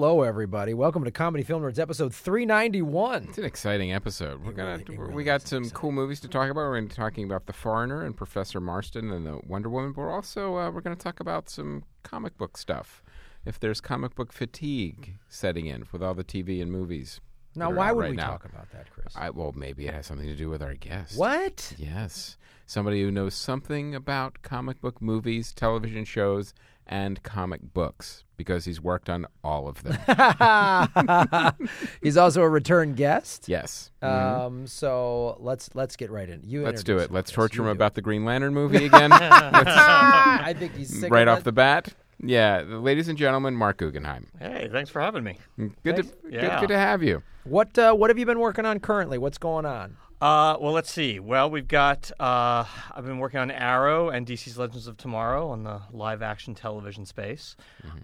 Hello, everybody. Welcome to Comedy Film Nerds, episode 391. It's an exciting episode. We're gonna really- it we got some exciting. cool movies to talk about. We're going to be talking about The Foreigner and Professor Marston and the Wonder Woman, but we're also uh, we're going to talk about some comic book stuff. If there's comic book fatigue setting in with all the TV and movies. Now, why would right we now. talk about that, Chris? I, well, maybe it has something to do with our guest. what? Yes, somebody who knows something about comic book movies, television shows, and comic books because he's worked on all of them. He's also a return guest. yes. Um, so let's let's get right in. You Let's do it. Let's Chris. torture You him do about the Green Lantern movie again. Let's- I think he's sick right of off it. the bat. Yeah, ladies and gentlemen, Marc Guggenheim. Hey, thanks for having me. Good to Thanks. good, Yeah. good to have you. What uh, what have you been working on currently? What's going on? Uh, well, let's see. Well, we've got. Uh, I've been working on Arrow and DC's Legends of Tomorrow on the live-action television space.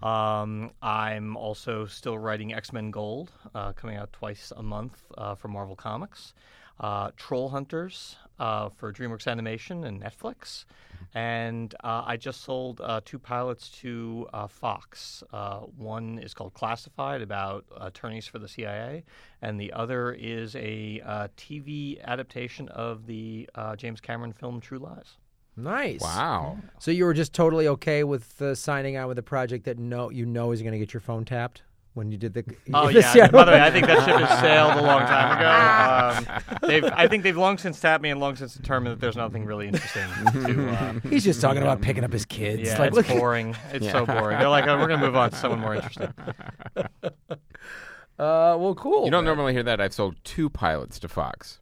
Um, I'm also still writing X-Men Gold, uh, coming out twice a month uh, for Marvel Comics. Uh, Trollhunters uh, for DreamWorks Animation and Netflix. And uh, I just sold uh, two pilots to uh, Fox. Uh, one is called Classified, about attorneys for the CIA, and the other is a uh, TV adaptation of the uh, James Cameron film True Lies. Nice. Wow. So you were just totally okay with uh, signing on with a project that no you know is going to get your phone tapped when you did the. Oh the yeah. By the way, I think that ship has sailed a long time ago. Um, they've, I think they've long since tapped me and long since determined that there's nothing really interesting to. Uh, He's just talking about picking up his kids. yeah, like, it's look, boring. It's so boring. They're like, oh, we're gonna move on to someone more interesting. Uh, well, cool. You don't man. normally hear that. I've sold two pilots to Fox.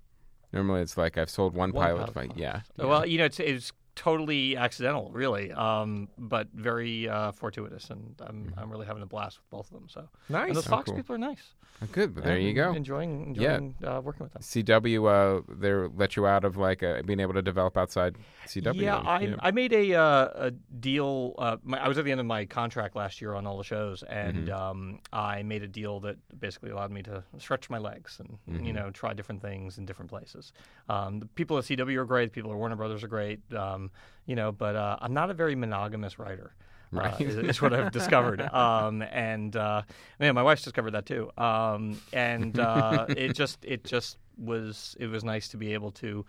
Normally, it's like I've sold one, One pilot. pilot To, yeah. Well, you know, it's it's totally accidental, really, um, but very uh, fortuitous, and I'm I'm really having a blast with both of them. So, Nice. and those Oh, Fox cool. people are nice. Oh, good. But there Yeah, you go. Enjoying Yeah. uh, working with them. CW, uh, they let you out of like uh, being able to develop outside CW. Yeah, I, Yeah. I made a uh, a deal. Uh, my, I was at the end of my contract last year on all the shows, and Mm-hmm. um, I made a deal that basically allowed me to stretch my legs and Mm-hmm. you know try different things in different places. Um, the people at CW are great. The people at Warner Brothers are great. Um, you know, but uh, I'm not a very monogamous writer. Uh, Right. is, is what I've discovered, um, and uh, man, my wife's discovered that too. Um, and uh, it just, it just was, it was nice to be able to,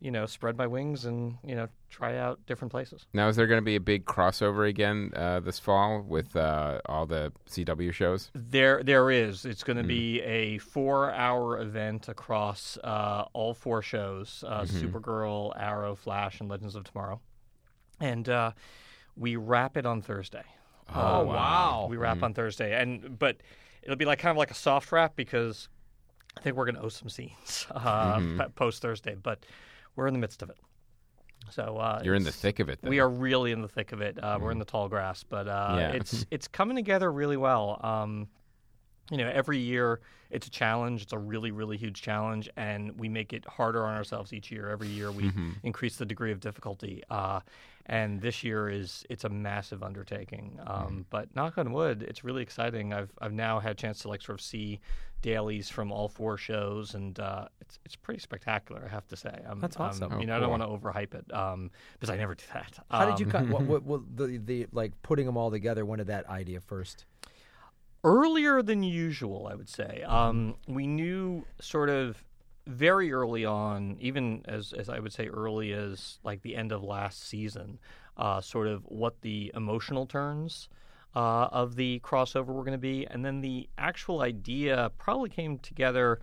you know, spread my wings and you know try out different places. Now, is there going to be a big crossover again uh, this fall with uh, all the CW shows? There, there is. It's going to be a four-hour event across uh, all four shows: uh, Supergirl, Arrow, Flash, and Legends of Tomorrow. And uh, we wrap it on Thursday. Oh, Um, wow. We wrap on Thursday, and but it'll be like kind of like a soft wrap because I think we're going to owe some scenes uh, post Thursday, but we're in the midst of it. So uh, You're in the thick of it. Then. We are really in the thick of it. Uh, We're in the tall grass, but uh, Yeah. it's it's coming together really well. Um, you know, every year it's a challenge. It's a really, really huge challenge, and we make it harder on ourselves each year. Every year we increase the degree of difficulty. Uh, and this year is it's a massive undertaking. Um, But knock on wood, it's really exciting. I've I've now had a chance to like sort of see dailies from all four shows, and uh, it's it's pretty spectacular. I have to say. I'm, That's I'm- awesome. you Oh, know, I don't want to overhype it um, because I never do that. How did you Um, cut? what, what, what, the the like putting them all together? When did that idea first? Earlier than usual, I would say. Um, we knew sort of very early on, even as, as I would say early as like the end of last season, uh, sort of what the emotional turns uh, of the crossover were going to be. And then the actual idea probably came together.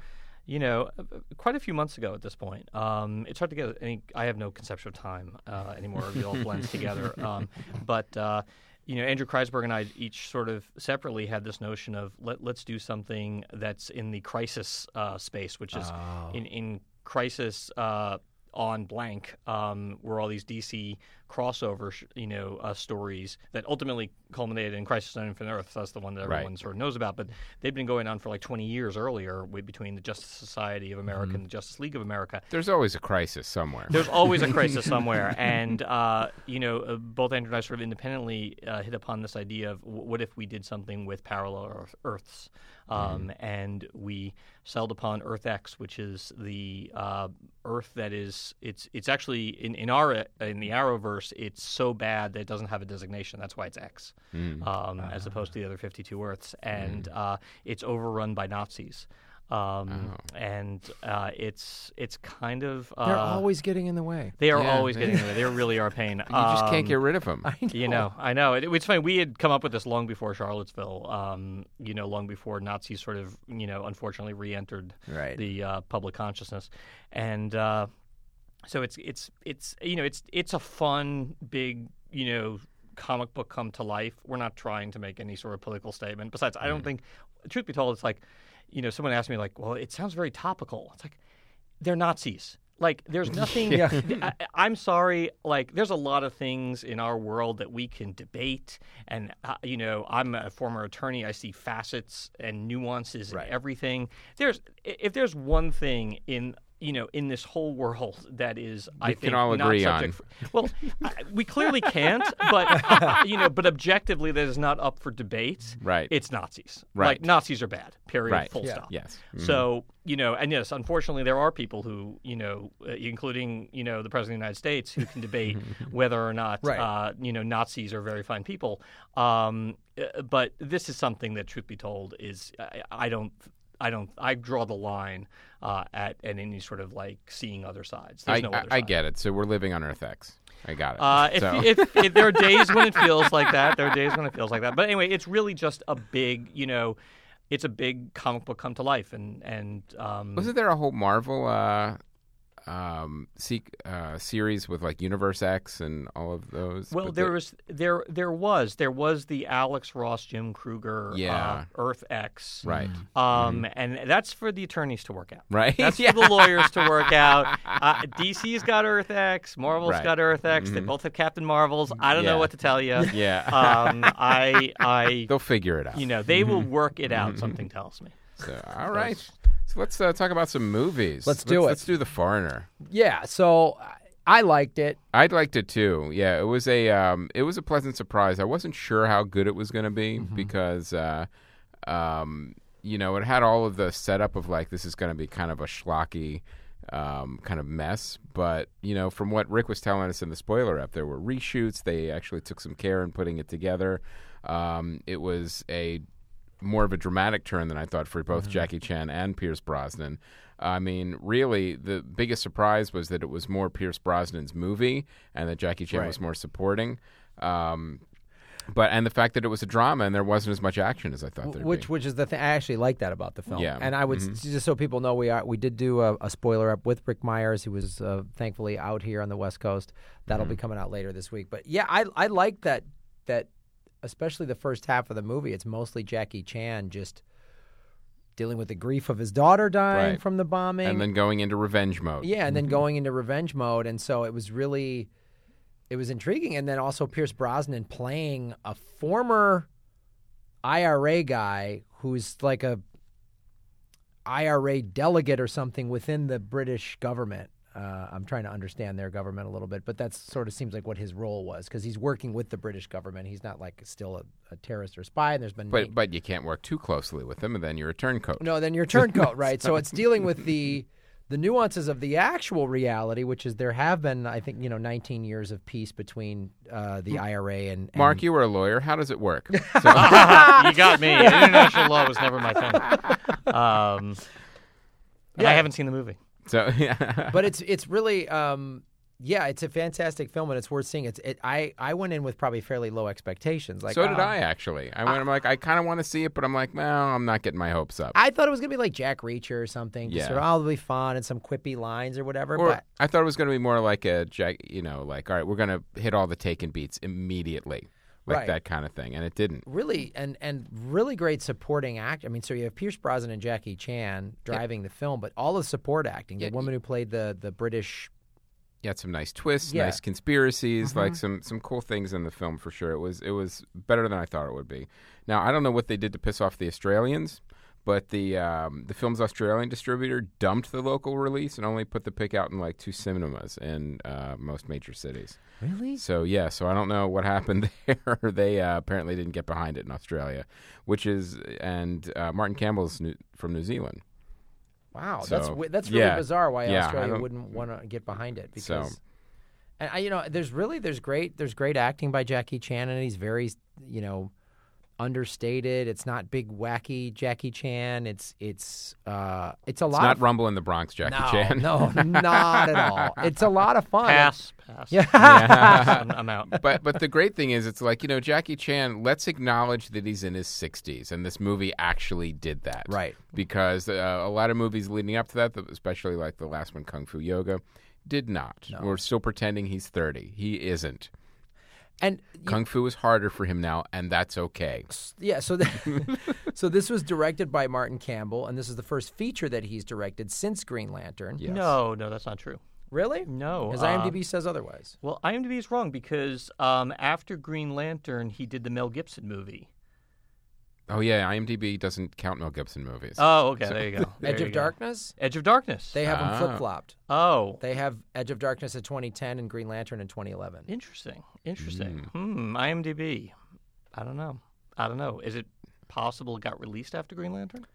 You know, quite a few months ago at this point. Um, it's hard to get any. I have no conception of time uh, anymore. It all blends together. Um, but uh, you know, Andrew Kreisberg and I each sort of separately had this notion of let, let's do something that's in the crisis uh, space, which is in, in crisis uh, on blank, um, were all these DC crossover, you know, uh, stories that ultimately culminated in Crisis on Infinite Earths. That's the one that everyone Right. sort of knows about. But they've been going on for like 20 years earlier wi- between the Justice Society of America and the Justice League of America. There's always a crisis somewhere. There's always a crisis somewhere, and uh, you know, uh, both Andrew and I sort of independently uh, hit upon this idea of w- what if we did something with parallel Earths, um, and we settled upon Earth X, which is the uh, Earth that is it's it's actually in in our in the Arrowverse universe, it's so bad that it doesn't have a designation. That's why it's X, Mm. um, as opposed to the other 52 Earths, and uh, it's overrun by Nazis. Um, And uh, it's it's kind of uh, They're always getting in the way. they are Yeah, always they- getting way. They really are a pain. You just can't Um, get rid of them. you know, I know. It, it's funny. We had come up with this long before Charlottesville. Um, you know, long before Nazis sort of, you know, unfortunately re-entered Right. the uh, public consciousness, and uh, so it's it's it's you know it's it's a fun big you know comic book come to life. We're not trying to make any sort of political statement. Besides, I don't think, truth be told, it's like, you know, someone asked me like, well, it sounds very topical. It's like they're Nazis. Like, there's nothing. I, I'm sorry. Like, there's a lot of things in our world that we can debate. And, uh, you know, I'm a former attorney. I see facets and nuances in everything. There's, if there's one thing in, you know, in this whole world that is, I We think, can all not subject on. for- well, I, we clearly can't, but uh, you know, but objectively, that is not up for debate. Right. It's Nazis. Right. Like Nazis are bad. Period. Right. Full Yeah. stop. Yes. Mhm. So you know, and yes, unfortunately, there are people who you know, uh, including you know the president of the United States, who can debate whether or not Right. uh, you know Nazis are very fine people. Um, uh, but this is something that, truth be told, is I, I don't. I don't. I draw the line uh, at at any sort of like seeing other sides. There's I, no other I side. get it. So we're living on Earth X. I got it. Uh, if, so, if, if there are days when it feels like that, there are days when it feels like that. But anyway, it's really just a big, you know, it's a big comic book come to life, and and um, wasn't there a whole Marvel uh, um, se- uh, series with like Universe X and all of those? well, there they- was there there was there was the Alex Ross Jim Krueger Yeah. uh, Earth X right, um, and that's for the attorneys to work out. right. That's yeah. for the lawyers to work out. Uh, DC's got Earth X, Marvel's Right. got Earth X. They both have Captain Marvels. I don't Yeah. know what to tell you. Yeah. Um, I I They'll figure it out. you know they will work it out. Something tells me. So, all right. So let's uh, talk about some movies. Let's do it. Let's do The Foreigner. Yeah. So I liked it. I'd liked it too. Yeah, it was a um, it was a pleasant surprise. I wasn't sure how good it was going to be Mm-hmm. because uh, um, you know it had all of the setup of like this is going to be kind of a schlocky um, kind of mess. But you know, from what Rick was telling us in the spoiler app, there were reshoots. They actually took some care in putting it together. Um, it was a more of a dramatic turn than I thought for both Jackie Chan and Pierce Brosnan. I mean, really, the biggest surprise was that it was more Pierce Brosnan's movie and that Jackie Chan was more supporting. Um, but and the fact that it was a drama and there wasn't as much action as I thought there'd which be. which is the thing I actually like that about the film. Yeah. And I would just so people know we are we did do a, a spoiler up with Rick Myers, who was uh, thankfully out here on the West Coast. That'll be coming out later this week. But yeah, I I like that that especially the first half of the movie. It's mostly Jackie Chan just dealing with the grief of his daughter dying Right. from the bombing. and then going into revenge mode. Yeah, and then going into revenge mode, and so it was really, it was intriguing. And then also Pierce Brosnan playing a former IRA guy who's like a IRA delegate or something within the British government. Uh, I'm trying to understand their government a little bit, but that sort of seems like what his role was because he's working with the British government. He's not like still a, a terrorist or spy. And there's been But but you can't work too closely with them, and then you're a turncoat. no, then your turncoat, right? So it's dealing with the the nuances of the actual reality, which is there have been, I think, you know, 19 years of peace between uh, the IRA and, and Marc, you were a lawyer. How does it work? So, you got me. International law was never my thing. Um, and I haven't seen the movie. So yeah. but it's it's really um, yeah, it's a fantastic film and it's worth seeing. It's it, I I went in with probably fairly low expectations. Like so did oh, I actually. I went. I'm like, I kind of want to see it, but I'm like, well, I'm not getting my hopes up. I thought it was gonna be like Jack Reacher or something. Yeah. sort of, oh, it'll be fun and some quippy lines or whatever. Or but I thought it was going to be more like a Jack, you know, like all right, we're going to hit all the taken beats immediately, like Right. that kind of thing, and it didn't. really and and really great supporting act. I mean, so you have Pierce Brosnan and Jackie Chan driving the film, but all the support acting. The Yeah, woman who played the the British. You had some nice twists, Yeah. nice conspiracies, mm-hmm. like some some cool things in the film for sure. It was it was better than I thought it would be. Now I don't know what they did to piss off the Australians, but the um, the film's Australian distributor dumped the local release and only put the pick out in like two cinemas in uh, most major cities. Really? So yeah, so I don't know what happened there. they uh, apparently didn't get behind it in Australia, which is and uh, Martin Campbell's new, from New Zealand. Wow, So, that's that's really yeah. bizarre. Why Yeah, Australia wouldn't want to get behind it So- because And I, you know, there's really there's great there's great acting by Jackie Chan, and he's very you know understated. It's not big wacky Jackie Chan. It's it's uh it's a It's lot. not of, Rumble in the Bronx, Jackie no, Chan. no, not at all. It's a lot of fun. Pass, pass. Yeah. I'm, I'm out. but but the great thing is, it's like you know Jackie Chan. Let's acknowledge that he's in his sixties, and this movie actually did that. Right. Because uh, a lot of movies leading up to that, especially like the last one, Kung Fu Yoga, did not. We're still pretending he's thirty. He isn't. And Kung Fu is harder for him now, and that's okay. Yeah, so th- so this was directed by Martin Campbell, and this is the first feature that he's directed since Green Lantern. Yes. No, no, that's not true. Really? No, His uh, IMDb says otherwise. Well, IMDb is wrong because um, after Green Lantern, he did the Mel Gibson movie. Oh yeah, IMDb doesn't count Mel Gibson movies. Oh, okay, there you go. There Edge you of go. Darkness. Edge of Darkness. They have them Ah. flip flopped. oh, They have Edge of Darkness in 2010 and Green Lantern in 2011. interesting, interesting. Hmm. IMDb. I don't know. I don't know. Is it possible it got released after Green Lantern?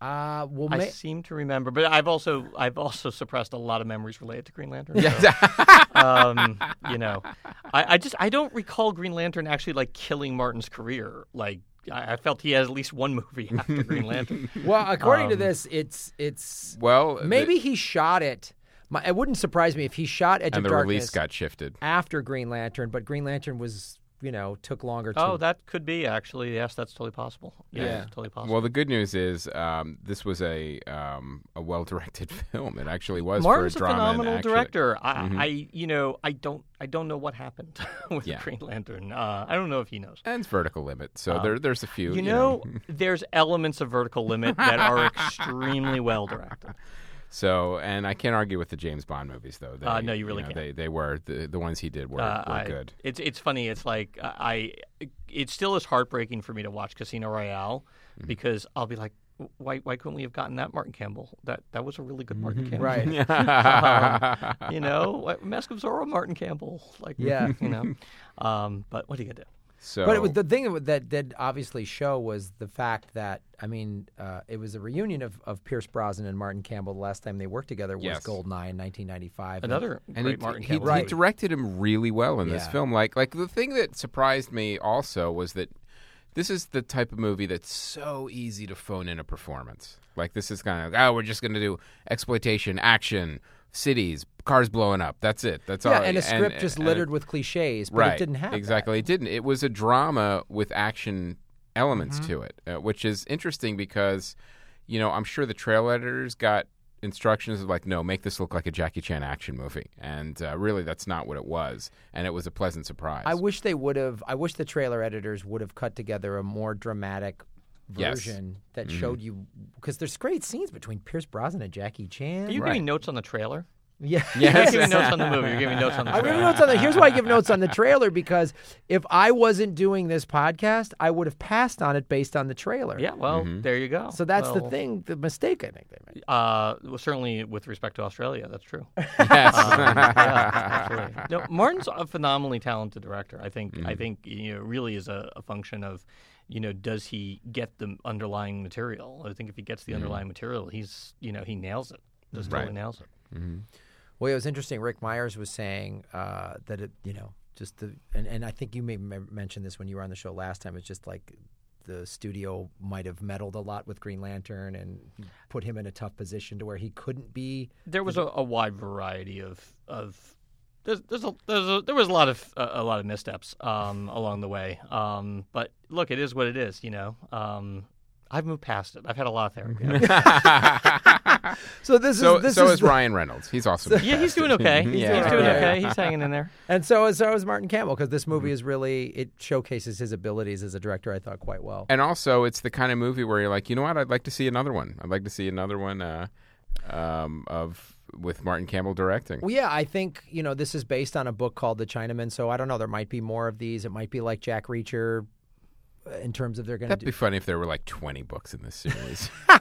Uh, well, I ma- seem to remember, but I've also I've also suppressed a lot of memories related to Green Lantern. Yeah. so, um, you know, I, I just I don't recall Green Lantern actually like killing Martin's career. Like I, I felt he had at least one movie after Green Lantern. well, according to um, this, it's it's well, the- maybe he shot it. My, it wouldn't surprise me if he shot Edge and of the Darkness release got shifted. after Green Lantern, but Green Lantern was you know took longer. to. Oh, that could be actually. Yes, that's totally possible. Yeah, Yeah. totally possible. Well, the good news is um, this was a um, a well directed film. It actually was Martin's for a a drama. and phenomenal actually- director. I, I, you know, I don't, I don't know what happened with Yeah. Green Lantern. Uh, I don't know if he knows. And it's vertical limit, so there, there's a few. Um, You know, there's elements of Vertical Limit that are extremely well directed. So, and I can't argue with the James Bond movies, though. They, Uh, no, you really know, can't. They they were the the ones he did were, Uh, were I- good. It's it's funny. It's like uh, I, it still is heartbreaking for me to watch Casino Royale Mm-hmm. because I'll be like, why why couldn't we have gotten that Martin Campbell? That that was a really good Martin Mm-hmm. Campbell. right. Um, you know, what- Mask of Zorro, Martin Campbell. Like, Yeah. you know. Um, but what are you gonna do? So, But it was, the thing that did obviously show was the fact that I mean uh, it was a reunion of, of Pierce Brosnan and Martin Campbell. The last time they worked together was Yes. Goldeneye in 1995. Another and great he, Martin he, Campbell. he directed him really well in this Yeah. film. Like like the thing that surprised me also was that this is the type of movie that's so easy to phone in a performance. Like this is kind of oh we're just going to do exploitation, action, cities, cars blowing up. That's it. That's yeah, all. and a script just and- littered with cliches, but right. it didn't have that. exactly. It didn't. It was a drama with action elements Mm-hmm. to it, uh, which is interesting because, you know, I'm sure the trail editors got instructions of like, no, make this look like a Jackie Chan action movie, and uh, really, that's not what it was, and it was a pleasant surprise. I wish they would have. I wish the trailer editors would have cut together a more dramatic Yes. version that showed you because there's great scenes between Pierce Brosnan and Jackie Chan. Are you Right. giving notes on the trailer? yeah. You're giving notes on the movie. You're giving notes on the I'm giving notes on the. Here's why I give notes on the trailer because if I wasn't doing this podcast, I would have passed on it based on the trailer. Yeah, well, there you go. So that's the thing, the mistake I think they made. Uh, well, certainly with respect to Australia, that's true. yes. Um, yeah. No, Martin's a phenomenally talented director. I think. Mm-hmm. I think you know, really is a, a function of, you know, does he get the underlying material? I think if he gets the underlying material, he's you know he nails it. Just Mm-hmm. Right. totally nails it. Well, it was interesting. Rick Myers was saying uh, that it, you know, just the and, and I think you may m- mention this when you were on the show last time. It's just like the studio might have meddled a lot with Green Lantern and put him in a tough position to where he couldn't be. There was a, a wide variety of of. There's, there's a, there's a, there was a lot of a, a lot of missteps um, along the way. Um, but look, it is what it is. You know, um, I've moved past it. I've had a lot of therapy. So this so is this so is is the- Ryan Reynolds. He's awesome. yeah, he's doing okay. He's, Yeah. he's doing Yeah. okay. He's hanging in there. and so is so is Martin Campbell because this Mm-hmm. movie is really it showcases his abilities as a director. I thought quite well. And also, it's the kind of movie where you're like, you know what? I'd like to see another one. I'd like to see another one uh, um, of with Martin Campbell directing. Well, yeah, I think you know this is based on a book called The Chinaman, so I don't know. There might be more of these. It might be like Jack Reacher, uh, in terms of they're going to That'd do. be funny if there were like 20 books in this series.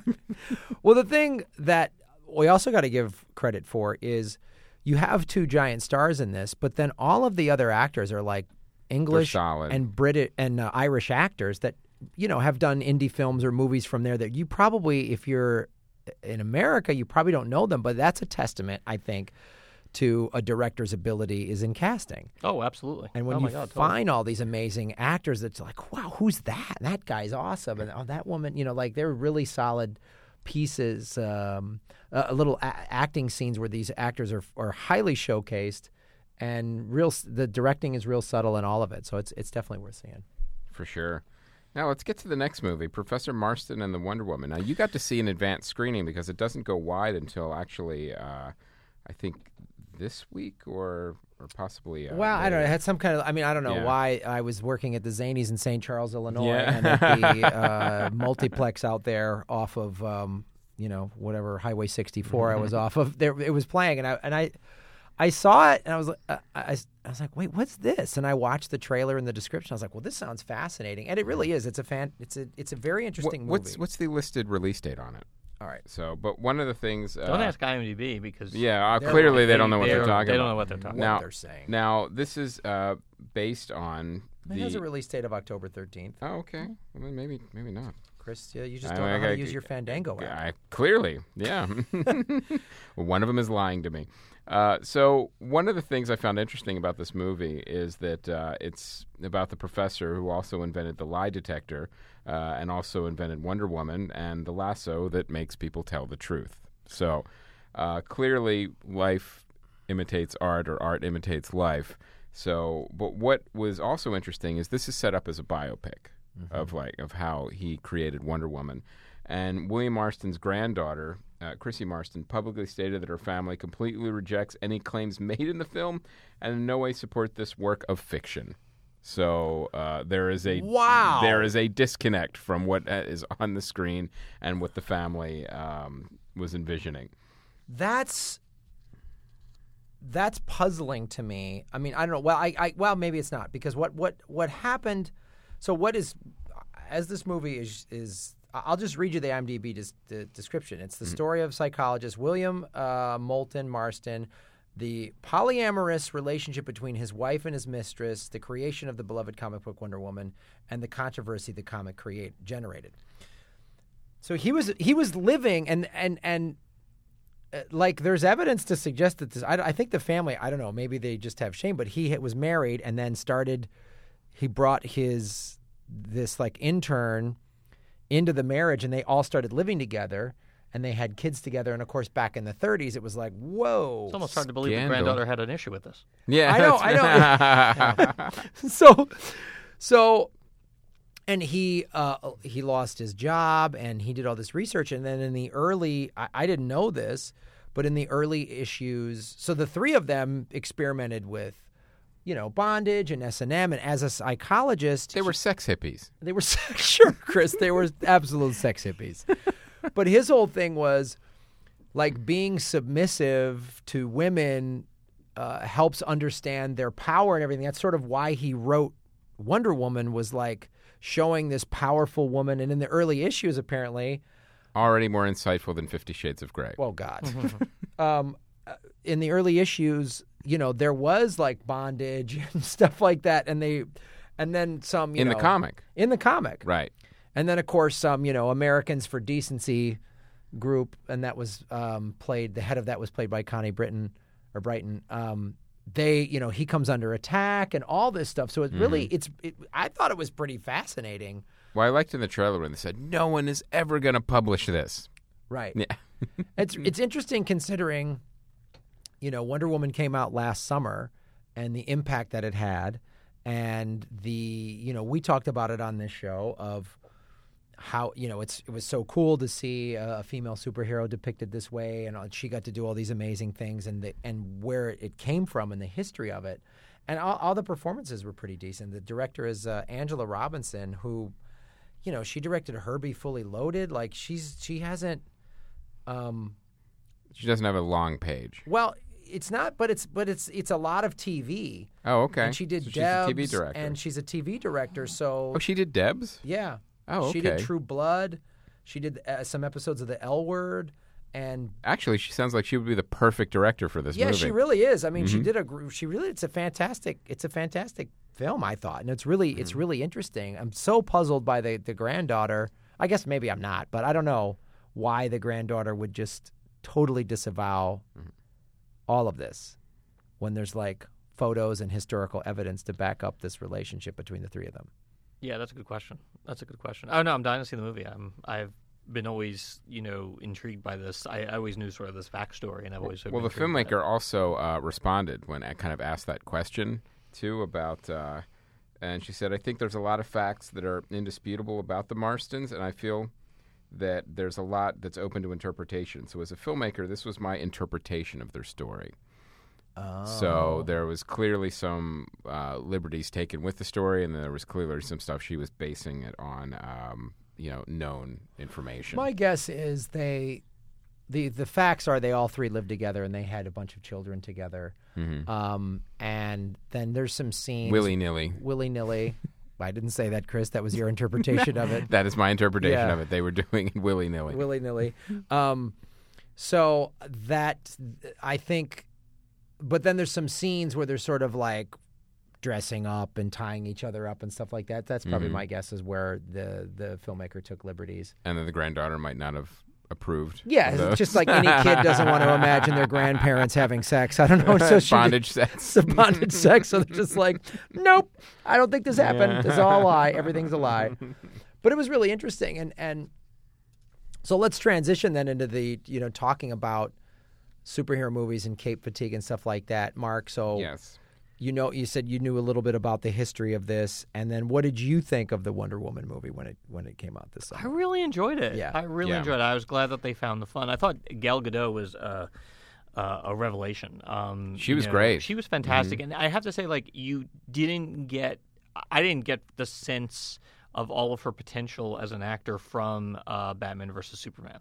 Well, the thing that we also got to give credit for is you have two giant stars in this, but then all of the other actors are like English and British and uh, Irish actors that you know have done indie films or movies from there that you probably, if you're in America, you probably don't know them, but that's a testament, I think, to a director's ability is in casting. Oh, absolutely. And when oh you God, totally. find all these amazing actors, it's like, wow, who's that? That guy's awesome, and oh, that woman, you know, like they're really solid pieces. Um, a, a little a- acting scenes where these actors are are highly showcased, and real. The directing is real subtle in all of it, so it's it's definitely worth seeing. For sure. Now let's get to the next movie, Professor Marston and the Wonder Woman. Now you got to see an advanced screening because it doesn't go wide until actually, uh, I think this week or or possibly. Uh, Well, I don't know. It had some kind of. I mean, I don't know Yeah. why I was working at the Zanies in St. Charles, Illinois, Yeah. and at the uh, multiplex out there off of, um, you know, whatever Highway 64 I was off of. There, it was playing, and I and I, I saw it, and I was like, uh, I, I was like, wait, what's this? And I watched the trailer and the description. I was like, well, this sounds fascinating, and it really is. It's a fan. It's a it's a very What- interesting movie. what's what's the listed release date on it? All right. So, but one of the things. Uh, Don't ask IMDb because Yeah, uh, clearly like- they don't know what they they're don't- talking they about. don't know what they're talking What now, they're saying. Now, this is uh, based on It the. has a release date of October 13th. oh, okay. Well, maybe, maybe not. Chris, yeah, you just I- don't know I- how I- to use your Fandango app. I, clearly, yeah. one of them is lying to me. Uh, so one of the things I found interesting about this movie is that uh, it's about the professor who also invented the lie detector uh, and also invented Wonder Woman and the lasso that makes people tell the truth. So uh, clearly, life imitates art or art imitates life. So, but what was also interesting is this is set up as a biopic of like of how he created Wonder Woman, and William Marston's granddaughter, uh, Chrissy Marston, publicly stated that her family completely rejects any claims made in the film and in no way support this work of fiction. So uh, there is a Wow. there is a disconnect from what uh, on the screen and what the family um, was envisioning. That's that's puzzling to me. I mean, I don't know. Well, I, I well maybe it's not because what what what happened. So what is as this movie is is I'll just read you the IMDb des- the description. It's the story of psychologist William uh, Moulton Marston. The polyamorous relationship between his wife and his mistress, the creation of the beloved comic book Wonder Woman, and the controversy the comic create generated. So he was he was living and and and uh, like there's evidence to suggest that this I, I think the family I don't know maybe they just have shame but he was married and then started he brought his this like intern into the marriage and they all started living together and they had kids together and of course back in the 30s it was like whoa It's almost hard to believe Scandal. the granddaughter had an issue with this. Yeah, I know, I know. so so and he uh, he lost his job and he did all this research and then in the early I, I didn't know this but in the early issues so the three of them experimented with you know bondage and s&m and as a psychologist they were sex hippies. they were sure, Chris. They were absolute sex hippies. But his whole thing was like being submissive to women uh, helps understand their power and everything. That's sort of why he wrote Wonder Woman was like showing this powerful woman. And in the early issues, apparently, Already more insightful than Fifty Shades of Grey. well, God, um, uh, in the early issues, you know, there was like bondage and stuff like that, and they, and then some you in know, the comic, in the comic, right? And then, of course, some you know Americans for Decency group, and that was um, played. The head of that was played by Connie Britton or Brighton. Um, they, you know, he comes under attack and all this stuff. So it really, it's. It, I thought it was pretty fascinating. Well, I liked in the trailer when they said no one is ever going to publish this. Right. Yeah. it's it's interesting considering, you know, Wonder Woman came out last summer, and the impact that it had, and the you know we talked about it on this show of how you know it's it was so cool to see a, a female superhero depicted this way, and uh, she got to do all these amazing things, and the, and where it came from and the history of it, and all, all the performances were pretty decent. The director is uh, Angela Robinson, who, you know, she directed Herbie Fully Loaded. Like she's she hasn't. Um, She doesn't have a long page. well, it's not, but it's but it's it's a lot of TV. Oh, okay. And she did So she's a TV Debs, director. and she's a TV director. So oh, she did Debs. yeah, Oh, she did. True Blood. She did uh, some episodes of The L Word, and Actually, she sounds like she would be the perfect director for this yeah, movie. Mm-hmm. she really is. I mean, she did a she really it's a fantastic it's a fantastic film. I thought, and it's really it's Mm-hmm. really interesting. I'm so puzzled by the the granddaughter. I guess maybe I'm not, but I don't know why the granddaughter would just totally disavow Mm-hmm. All of this. when there's like photos and historical evidence to back up this relationship between the three of them? Yeah, that's a good question. That's a good question. Oh no, I'm dying to see the movie. I'm I've been always you know intrigued by this. I, I always knew sort of this backstory, and I've always Well, been the intrigued by it. filmmaker also uh, responded when I kind of asked that question too about, uh, and she said, "I think there's a lot of facts that are indisputable about the Marstons, and I feel that there's a lot that's open to interpretation. So, as a filmmaker, this was my interpretation of their story. Oh. So there was clearly some uh, liberties taken with the story, and there was clearly some stuff she was basing it on, um, you know, known information. My guess is they, the the facts are they all three lived together and they had a bunch of children together. Um, and then there's some scenes Willy nilly. willy nilly. I didn't say that, Chris. That was your interpretation of it. That is my interpretation Yeah. of it. They were doing it willy nilly. willy nilly. Um, so that I think, but then there's some scenes where they're sort of like dressing up and tying each other up and stuff like that. That's probably Mm-hmm. my guess is where the the filmmaker took liberties. and then the granddaughter might not have approved. Yeah, it's just like any kid doesn't want to imagine their grandparents having sex. I don't know. So bondage sex. A bondage sex. So they're just like, nope, I don't think this happened. It's all a lie. Everything's a lie. But it was really interesting, and and so let's transition then into the you know talking about superhero movies and cape fatigue and stuff like that, Marc. So Yes. You know, you said you knew a little bit about the history of this, and then what did you think of the Wonder Woman movie when it when it came out this summer? I really enjoyed it. Yeah. I really Yeah. enjoyed it. I was glad that they found the fun. I thought Gal Gadot was uh, uh, a revelation. Um, She you was know, great. She was fantastic, and I have to say, like, you didn't get. I didn't get the sense of all of her potential as an actor from uh, Batman versus Superman.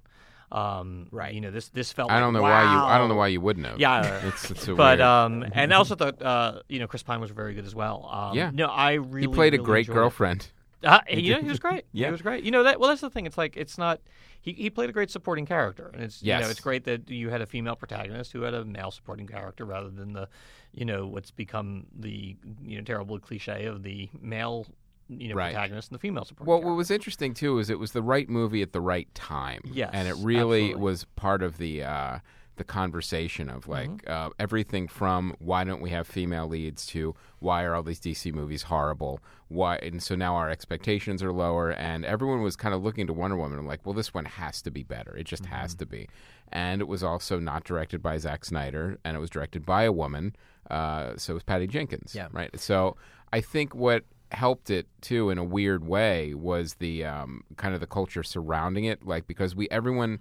Um, Right. You know, this this felt. I don't know like, why you. I don't know why you wouldn't have. Yeah. It's, it's a But weird. um, and I also thought uh, you know Chris Pine was very good as well. Um, Yeah. no, I really he played a great enjoyed it. girlfriend. Uh, you know, he was great. Yeah. he was great. You know that. Well, that's the thing. It's like it's not. He, he played a great supporting character, and it's you know it's great that you had a female protagonist who had a male supporting character rather than the, you know, what's become the you know terrible cliche of the male you know Right. protagonist and the female supporting. Well, character. what was interesting too is it was the right movie at the right time. Yes, and it really absolutely. was part of the uh, the conversation of like Mm-hmm. uh, everything from why don't we have female leads to why are all these DC movies horrible? Why and so now our expectations are lower, and everyone was kind of looking to Wonder Woman and like, well, this one has to be better. It just has Mm-hmm. to be. And it was also not directed by Zack Snyder, and it was directed by a woman. Uh, so it was Patty Jenkins. Yeah. Right. So I think what helped it too in a weird way was the um, kind of the culture surrounding it like because we everyone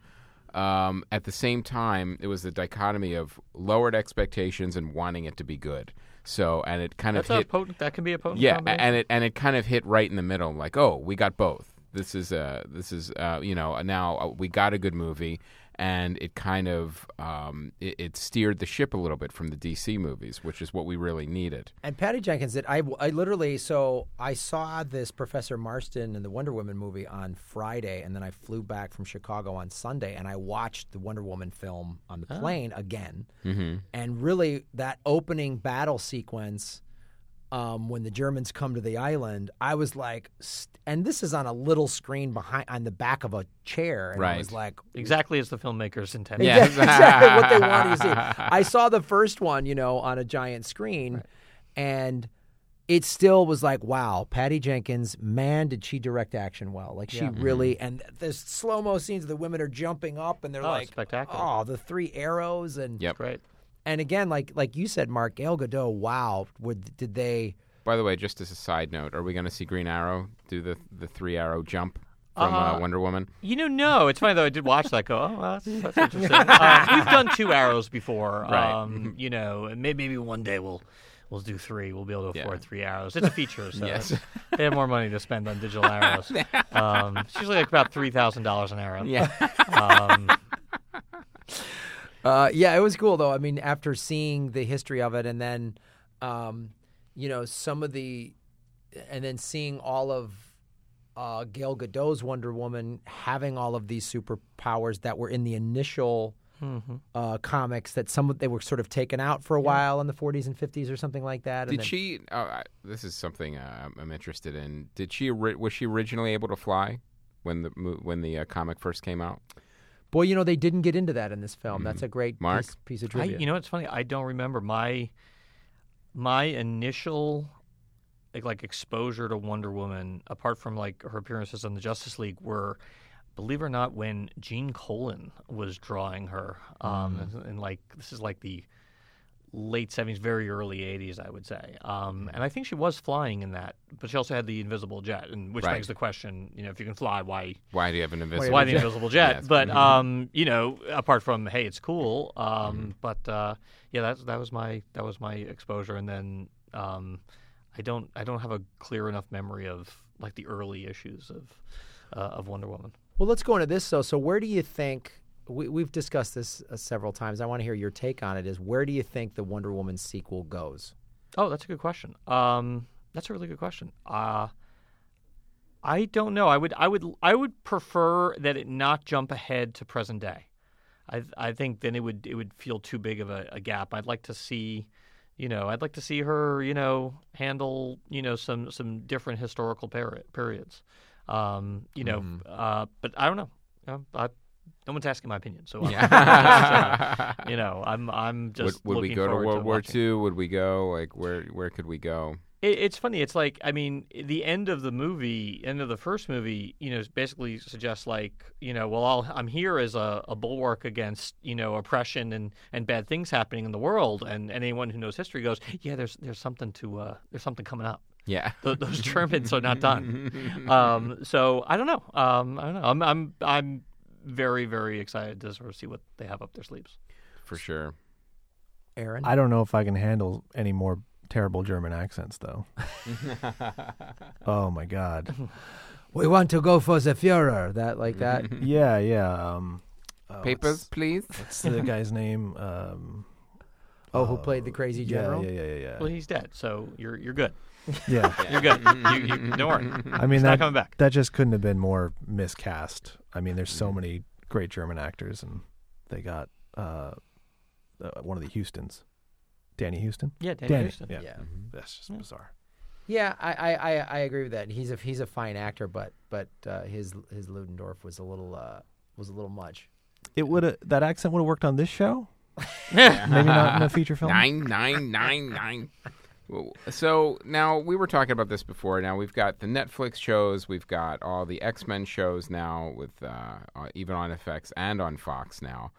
um, at the same time it was the dichotomy of lowered expectations and wanting it to be good so and it kind that's of a hit potent. That can be a potent. yeah and it and it kind of hit right in the middle like oh we got both this is uh this is uh you know now uh, we got a good movie and it kind of um, it, it steered the ship a little bit from the DC movies, which is what we really needed. And Patty Jenkins did. I, I literally so I saw this Professor Marston in the Wonder Woman movie on Friday, and then I flew back from Chicago on Sunday, and I watched the Wonder Woman film on the plane again. Mm-hmm. And really, that opening battle sequence. Um, when the Germans come to the island, I was like, st- and this is on a little screen behind on the back of a chair, and I was like, exactly as the filmmakers intended. Yeah. Exactly, exactly what they wanted to see. I saw the first one, you know, on a giant screen, and it still was like, wow, Patty Jenkins, man, did she direct action well? Like she really, and the slow mo scenes, of the women are jumping up, and they're Oh, like, spectacular. oh, the three arrows, and Yep. Great. And again, like like you said, Marc Gal Gadot, wow, would did they? By the way, just as a side note, are we going to see Green Arrow do the the three arrow jump from uh, Uh, Wonder Woman? You know, no. It's funny though. I did watch that. Go, oh, well, that's, that's interesting. uh, we've done two arrows before. Right. Um, you know, maybe, maybe one day we'll we'll do three. We'll be able to Yeah. afford three arrows. It's a feature, so Yes. they have more money to spend on digital arrows. Um, it's usually like about three thousand dollars an arrow. Yeah. Um, Uh, yeah, it was cool though. I mean, after seeing the history of it, and then, um, you know, some of the, and then seeing all of uh, Gal Gadot's Wonder Woman having all of these superpowers that were in the initial uh, comics. That some of they were sort of taken out for a while in the 40s and 50s or something like that. and Did then- she? Oh, I, this is something uh, I'm interested in. Did she? Was she originally able to fly when the when the uh, comic first came out? Boy, you know they didn't get into that in this film. That's a great Mark? piece, piece of I, trivia. you know, it's funny. I don't remember my my initial like, like exposure to Wonder Woman, apart from like her appearances on the Justice League, were believe it or not when Gene Colan was drawing her. Um, and like this is like the late 70s, very early 80s, I would say. Um, and I think she was flying in that, but she also had the invisible jet, and which Right. begs the question, you know, if you can fly, why Why do you have an invisible? why the jet? invisible jet? Yes. But Mhm. um, you know, apart from hey, it's cool. Um, Mm-hmm. but uh, yeah, that that was my that was my exposure, and then um, I don't I don't have a clear enough memory of like the early issues of uh, of Wonder Woman. Well, let's go into this though. So, where do you think we, we've discussed this uh, several times? I want to hear your take on it. Is where do you think the Wonder Woman sequel goes? Oh, that's a good question. Um, that's a really good question. Uh, I don't know. I would I would I would prefer that it not jump ahead to present day. I I think then it would it would feel too big of a, a gap. I'd like to see, you know, I'd like to see her, you know, handle you know some some different historical peri- periods. Um, you know, uh, but I don't know. I, no one's asking my opinion, so I'm you know, I'm I'm just would we looking go to World War watching. II? Would we go like where where could we go? It, it's funny. It's like I mean, the end of the movie, end of the first movie, you know, basically suggests like, you know, well, I'll, I'm here as a, a bulwark against, you know, oppression and, and bad things happening in the world. And, and anyone who knows history goes, yeah, there's there's something to uh, there's something coming up. Yeah. Th- those Germans are not done. Um, so I don't know. Um, I don't know. I'm I'm I'm very very excited to sort of see what they have up their sleeves. For sure. Aaron, I don't know if I can handle any more terrible German accents, though. oh my god. we want to go for the Führer. That like that. Yeah, yeah. Um, oh, Papers, what's- please. What's the guy's name? Um, Oh, who played the crazy yeah, general? Yeah, yeah, yeah, yeah. Well, he's dead, so you're you're good. yeah. You're good. you, you, don't worry. I mean He's not that coming back. that just couldn't have been more miscast. I mean, there's so many great German actors, and they got uh, uh, one of the Hustons, Danny Huston. Yeah, Danny, Danny, Huston. yeah. Yeah. That's just bizarre. Yeah, I, I, I, I agree with that. He's a he's a fine actor, but but uh, his his Ludendorff was a little uh, was a little much. It would have that accent would have worked on this show. Maybe not in a feature film. Nine nine nine nine. So now we were talking about this before. Now we've got the Netflix shows, we've got all the X Men shows now, with uh, uh, even on FX and on Fox now.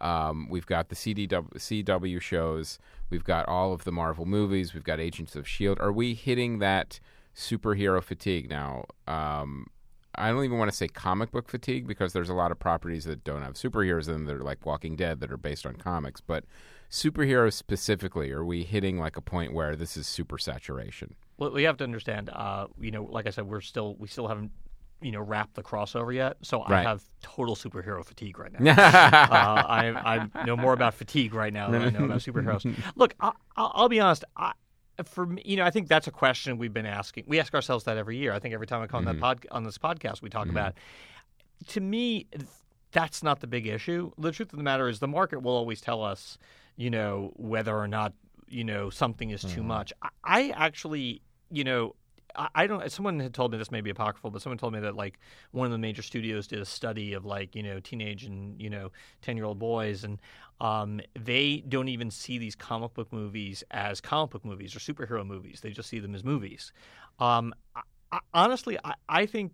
Um, we've got the CDW, CW shows. We've got all of the Marvel movies. We've got Agents of Shield. Are we hitting that superhero fatigue now? Um, I don't even want to say comic book fatigue because there's a lot of properties that don't have superheroes in them that are like Walking Dead that are based on comics. But superheroes specifically, are we hitting like a point where this is super saturation? Well, we have to understand. Uh, you know, like I said, we're still we still haven't you know wrapped the crossover yet. So I have total superhero fatigue right now. uh, I, I know more about fatigue right now than I know about superheroes. Look, I, I'll, I'll be honest. I, for me, you know, I think that's a question we've been asking. We ask ourselves that every year. I think every time I come on that pod on this podcast, we talk about. To me, that's not the big issue. The truth of the matter is, the market will always tell us, you know, whether or not you know something is too much. I, I actually, you know. I don't. Someone had told me this may be apocryphal, but someone told me that like one of the major studios did a study of like you know teenage and you know ten year old boys, and um, they don't even see these comic book movies as comic book movies or superhero movies. They just see them as movies. Um, I, I, honestly, I, I think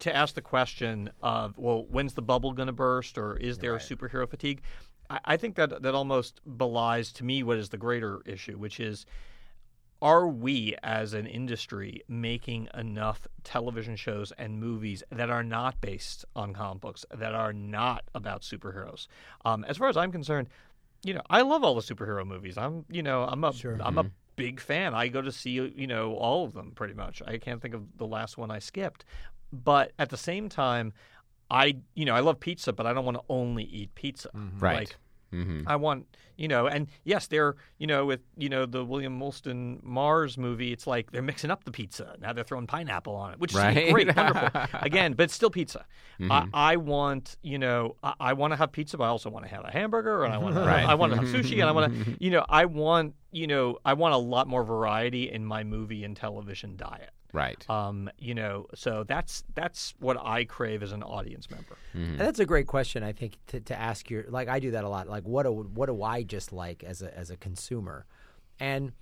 to ask the question of well, when's the bubble going to burst, or is there a superhero fatigue? I, I think that that almost belies to me what is the greater issue, which is are we as an industry making enough television shows and movies that are not based on comic books that are not about superheroes? Um, as far as i'm concerned you know i love all the superhero movies. I'm you know i'm a am a big fan. I go to see you know all of them pretty much. I can't think of the last one i skipped. But at the same time i you know i love pizza but i don't want to only eat pizza Right. like hmm I want, you know, and yes, they're, you know, with, you know, the William Molston Mars movie, it's like they're mixing up the pizza. Now they're throwing pineapple on it, which is great, wonderful. Again, but it's still pizza. I, I want, you know, I, I want to have pizza, but I also want to have a hamburger and I want to, Right. I want to have sushi and I want to, you know, I want, you know, I want a lot more variety in my movie and television diet. Right. Um, you know, so that's that's what I crave as an audience member. And that's a great question, I think, to, to ask your like I do that a lot. Like, what do what do I just like as a as a consumer? And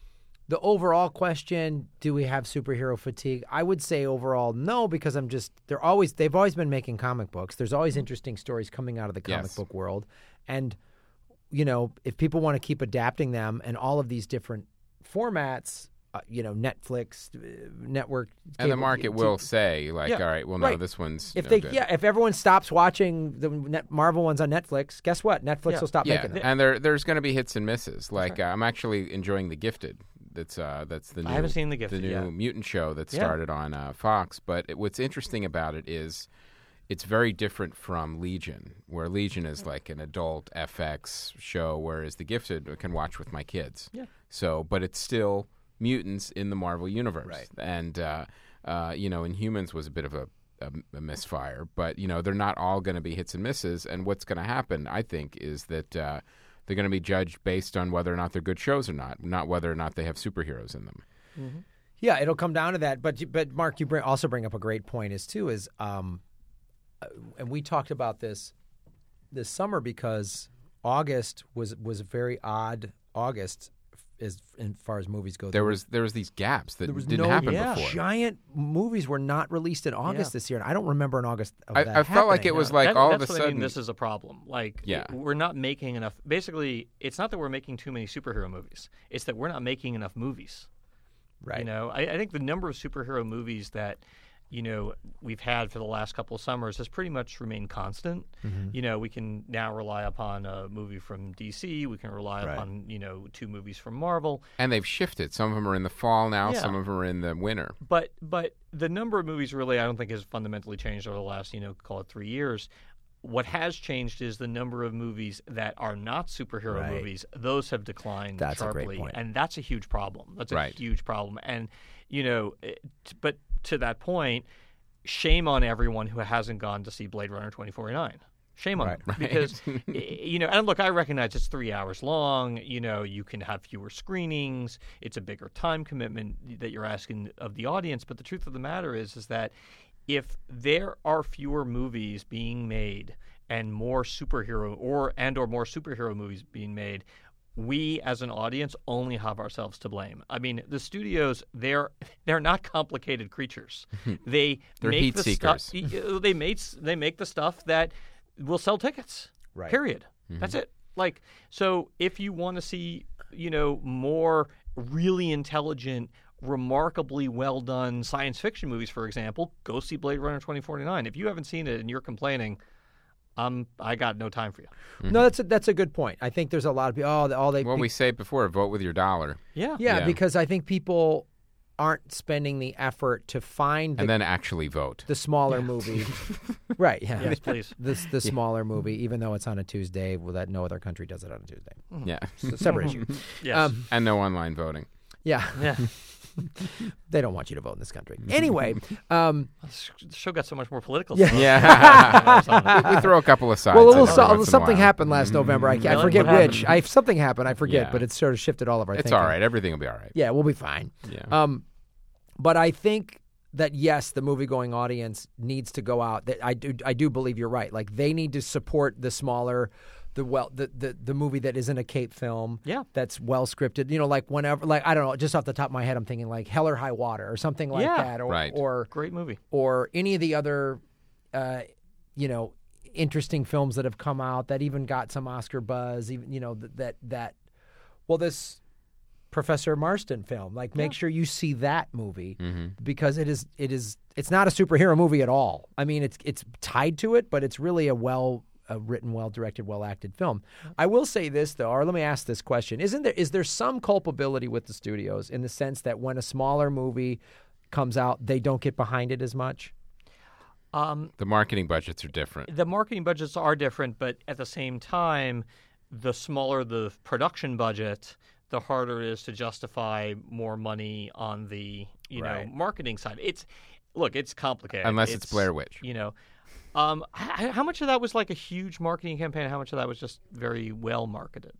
the overall question, do we have superhero fatigue? I would say overall no, because I'm just they're always they've always been making comic books. There's always interesting stories coming out of the comic Yes. book world, and you know if people want to keep adapting them and all of these different formats, uh, you know, Netflix, uh, network, and the cable- market will say, like, Yeah, all right, well, no, right. this one's if no they good. yeah if everyone stops watching the net Marvel ones on Netflix, guess what? Netflix Yeah. will stop yeah, making them. and there there's going to be hits and misses. Like uh, I'm actually enjoying The Gifted. That's uh, that's the new, I haven't seen The Gifted the new yet. mutant show that Yeah. started on uh, Fox. But it, what's interesting about it is it's very different from Legion, where Legion is like an adult FX show, whereas The Gifted I can watch with my kids. Yeah. So, but it's still mutants in the Marvel universe, Right. and uh, uh, you know, Inhumans was a bit of a a, a misfire, but you know they're not all going to be hits and misses. And what's going to happen, I think, is that uh, they're going to be judged based on whether or not they're good shows or not, not whether or not they have superheroes in them. Yeah, it'll come down to that. But but Marc, you bring, also bring up a great point is too is um, uh, and we talked about this this summer because August was was a very odd August as in far as movies go. There was there was these gaps that there was didn't no happen yeah. before. giant movies were not released in August Yeah. this year, and I don't remember in August. Of I- that I felt like it was No, like that- all of a what I sudden- mean, this is a problem. Like, Yeah. we're not making enough. Basically, it's not that we're making too many superhero movies. It's that we're not making enough movies. right. You know, I, I think the number of superhero movies that you know we've had for the last couple of summers has pretty much remained constant. Mm-hmm. You know, we can now rely upon a movie from DC. We can rely Right. upon you know two movies from Marvel. And they've shifted. Some of them are in the fall now. Yeah. Some of them are in the winter. But but the number of movies really I don't think has fundamentally changed over the last you know call it three years. What has changed is the number of movies that are not superhero Right. movies. Those have declined That's sharply, and that's a huge problem. That's a Right. huge problem. And you know, eh, it, but to that point, shame on everyone who hasn't gone to see Blade Runner twenty forty nine. Shame on Right. them because eh, eh, you know. And look, I recognize it's three hours long. You know, you can have fewer screenings. It's a bigger time commitment that you're asking of the audience. But the truth of the matter is, is that if there are fewer movies being made and more superhero or and or more superhero movies being made we as an audience only have ourselves to blame. I mean, the studios they're they're not complicated creatures. They They're make heat the seekers. stuff they make they make the stuff that will sell tickets. Right. Period. Mm-hmm. That's it. Like so if you want to see, you know, more really intelligent remarkably well done science fiction movies for example go see blade runner 2049 if you haven't seen it and you're complaining um, I got no time for you. No, that's a, that's a good point. I think there's a lot of people. Oh, all they Well, we say before, vote with your dollar, Yeah. yeah, Yeah. because I think people aren't spending the effort to find the, and then actually vote. the smaller movie. right. Yeah. Yes, please. This the smaller movie, even though it's on a Tuesday, well, that no other country does it on a Tuesday. Yeah, It's a separate issue. Yes. Um, and no online voting. yeah, yeah. they don't want you to vote in this country. Anyway, um, The show got so much more political. Yeah. Yeah, we, we throw a couple of sides. well, a little so, once a something while. happened last November. I, can't, I forget What which. I something happened. I forget, Yeah. but it's sort of shifted all of our. It's thinking. all right. Everything will be all right. Yeah, we'll be fine. Yeah. Um, but I think that yes, the movie going audience needs to go out. That I do, I do believe you're right. Like they need to support the smaller, the well, the the, the movie that isn't a cape film. Yeah. that's well scripted. You know, like whenever, like I don't know, just off the top of my head, I'm thinking like Hell or High Water or something like Yeah. that, or Right. or Great movie. or any of the other, uh, you know, interesting films that have come out that even got some Oscar buzz. Even you know that that, that well, this Professor Marston film. Like, make sure you see that movie because it is it is it's not a superhero movie at all. I mean, it's it's tied to it, but it's really a well. A written, well directed, well acted film. I will say this though, or let me ask this question: Isn't there is there some culpability with the studios in the sense that when a smaller movie comes out, they don't get behind it as much? Um, The marketing budgets are different. the marketing budgets are different, but at the same time, the smaller the production budget, the harder it is to justify more money on the you Right. know marketing side. It's look, it's complicated. Unless it's Blair Witch. You know, um, h- how much of that was like a huge marketing campaign? How much of that was just very well marketed?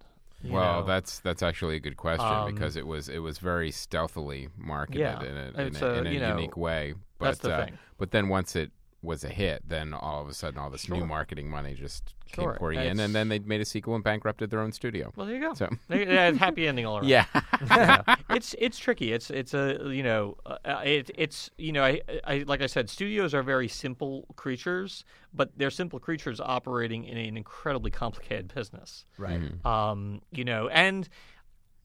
Well, know? that's that's actually a good question Um, because it was it was very stealthily marketed Yeah, in a, in a, a, in a you know, unique way. But uh, but then once it was a hit, then all of a sudden all this new marketing money just Sure, came pouring in, and then they made a sequel and bankrupted their own studio. Well, there you go. So yeah, it's happy ending all around. yeah, Yeah. it's it's tricky. It's it's a you know uh, it, it's you know I, I like I said studios are very simple creatures, but they're simple creatures operating in an incredibly complicated business. Right. Um, you know, and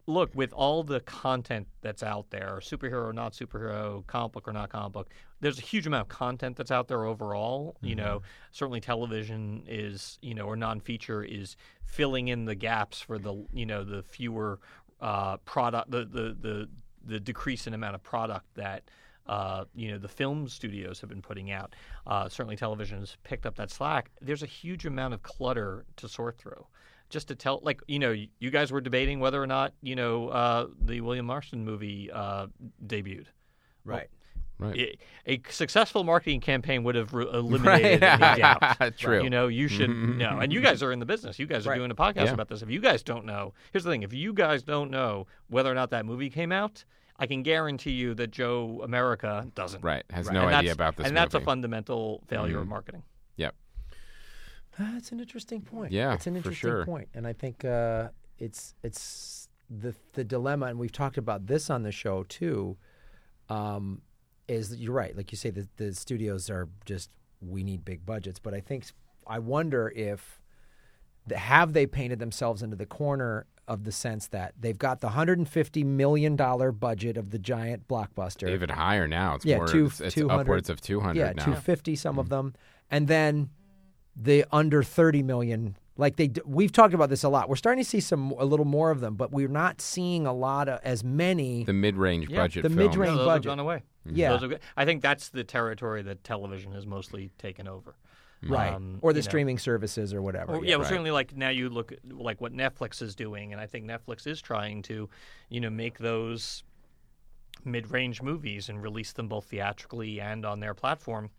look with all the content that's out there, superhero, or not superhero, comic book or not comic book. There's a huge amount of content that's out there overall. You know, certainly television is you know or non-feature is filling in the gaps for the you know the fewer uh, product the, the the the decrease in amount of product that. Uh, you know the film studios have been putting out. Uh, certainly, television has picked up that slack. There's a huge amount of clutter to sort through just to tell like you know you guys were debating whether or not you know uh, the william marston movie uh, debuted Right. right. A successful marketing campaign would have re- eliminated any doubt True. you know you should know and you guys are in the business you guys are Right. doing a podcast Yeah. about this if you guys don't know here's the thing if you guys don't know whether or not that movie came out i can guarantee you that joe america doesn't Right. Has Right. no and idea about this and that's a fundamental failure of marketing Yep. That's an interesting point. Yeah, it's an for interesting sure. point, and I think uh, it's it's the the dilemma, and we've talked about this on the show too. Um, is that you're right, like you say, the the studios are just we need big budgets, but I think I wonder if the, have they painted themselves into the corner of the sense that they've got the 150 million dollar budget of the giant blockbuster, Even higher now. It's Yeah, more. two- it's, it's upwards of two hundred yeah, now. 250 some of them, and then the under 30 million. Like they, we've talked about this a lot. We're starting to see some a little more of them, but we're not seeing a lot of as many. the mid-range Yeah, budget. the films. mid-range no, those budget. have gone away Yeah. Those have, I think that's the territory that television has mostly taken over. right, Um, or the you know. streaming services or whatever. Well, yeah, well, right. certainly like now you look at like what Netflix is doing, and I think Netflix is trying to, you know, make those mid-range movies and release them both theatrically and on their platform.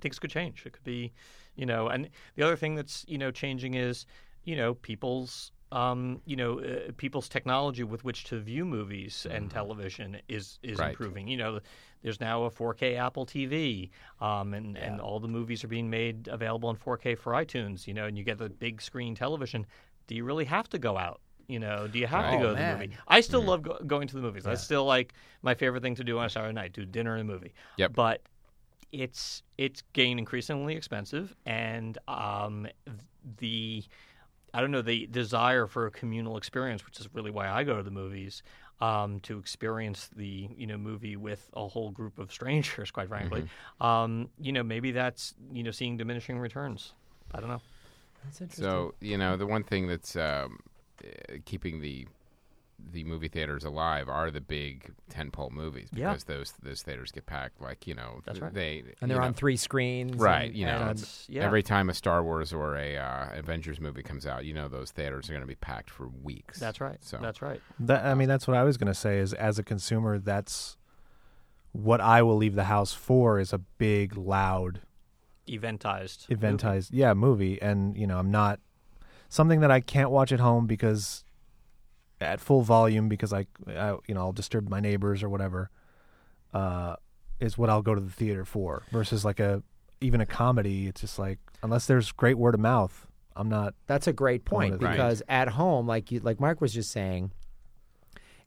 Things could change. It could be, you know, and the other thing that's you know changing is, you know, people's. Um, you know, uh, people's technology with which to view movies and television is is Right. improving. You know, there's now a 4K Apple TV, um, and and all the movies are being made available in 4K for iTunes. You know, and you get the big screen television. Do you really have to go out? You know, do you have Right. to Oh, go to the movie? I still love go- going to the movies. That's still like my favorite thing to do on a Saturday night: do dinner and a movie. Yep. But it's it's getting increasingly expensive, and um, the I don't know the desire for a communal experience, which is really why I go to the movies um, to experience the you know movie with a whole group of strangers. Quite frankly, um, you know maybe that's you know seeing diminishing returns. I don't know. That's interesting. So you know the one thing that's um, uh, keeping the the movie theaters alive are the big tentpole movies Yeah. because those those theaters get packed like you know That's right. they and they're know, on three screens, Right, and- you know, and- yeah. every time a Star Wars or a uh, Avengers movie comes out you know those theaters are going to be packed for weeks that's right. so That's right. That, I mean, that's what I was going to say. Is as a consumer, that's what I will leave the house for. Is a big, loud, Eventized. movie. eventized, yeah, movie. And you know, I'm not something that I can't watch at home because at full volume because I, I you know, I'll disturb my neighbors or whatever. Uh, is what I'll go to the theater for. Versus like a even a comedy. It's just like unless there's great word of mouth, I'm not. That's a great point Right. because at home, like you, like Marc was just saying,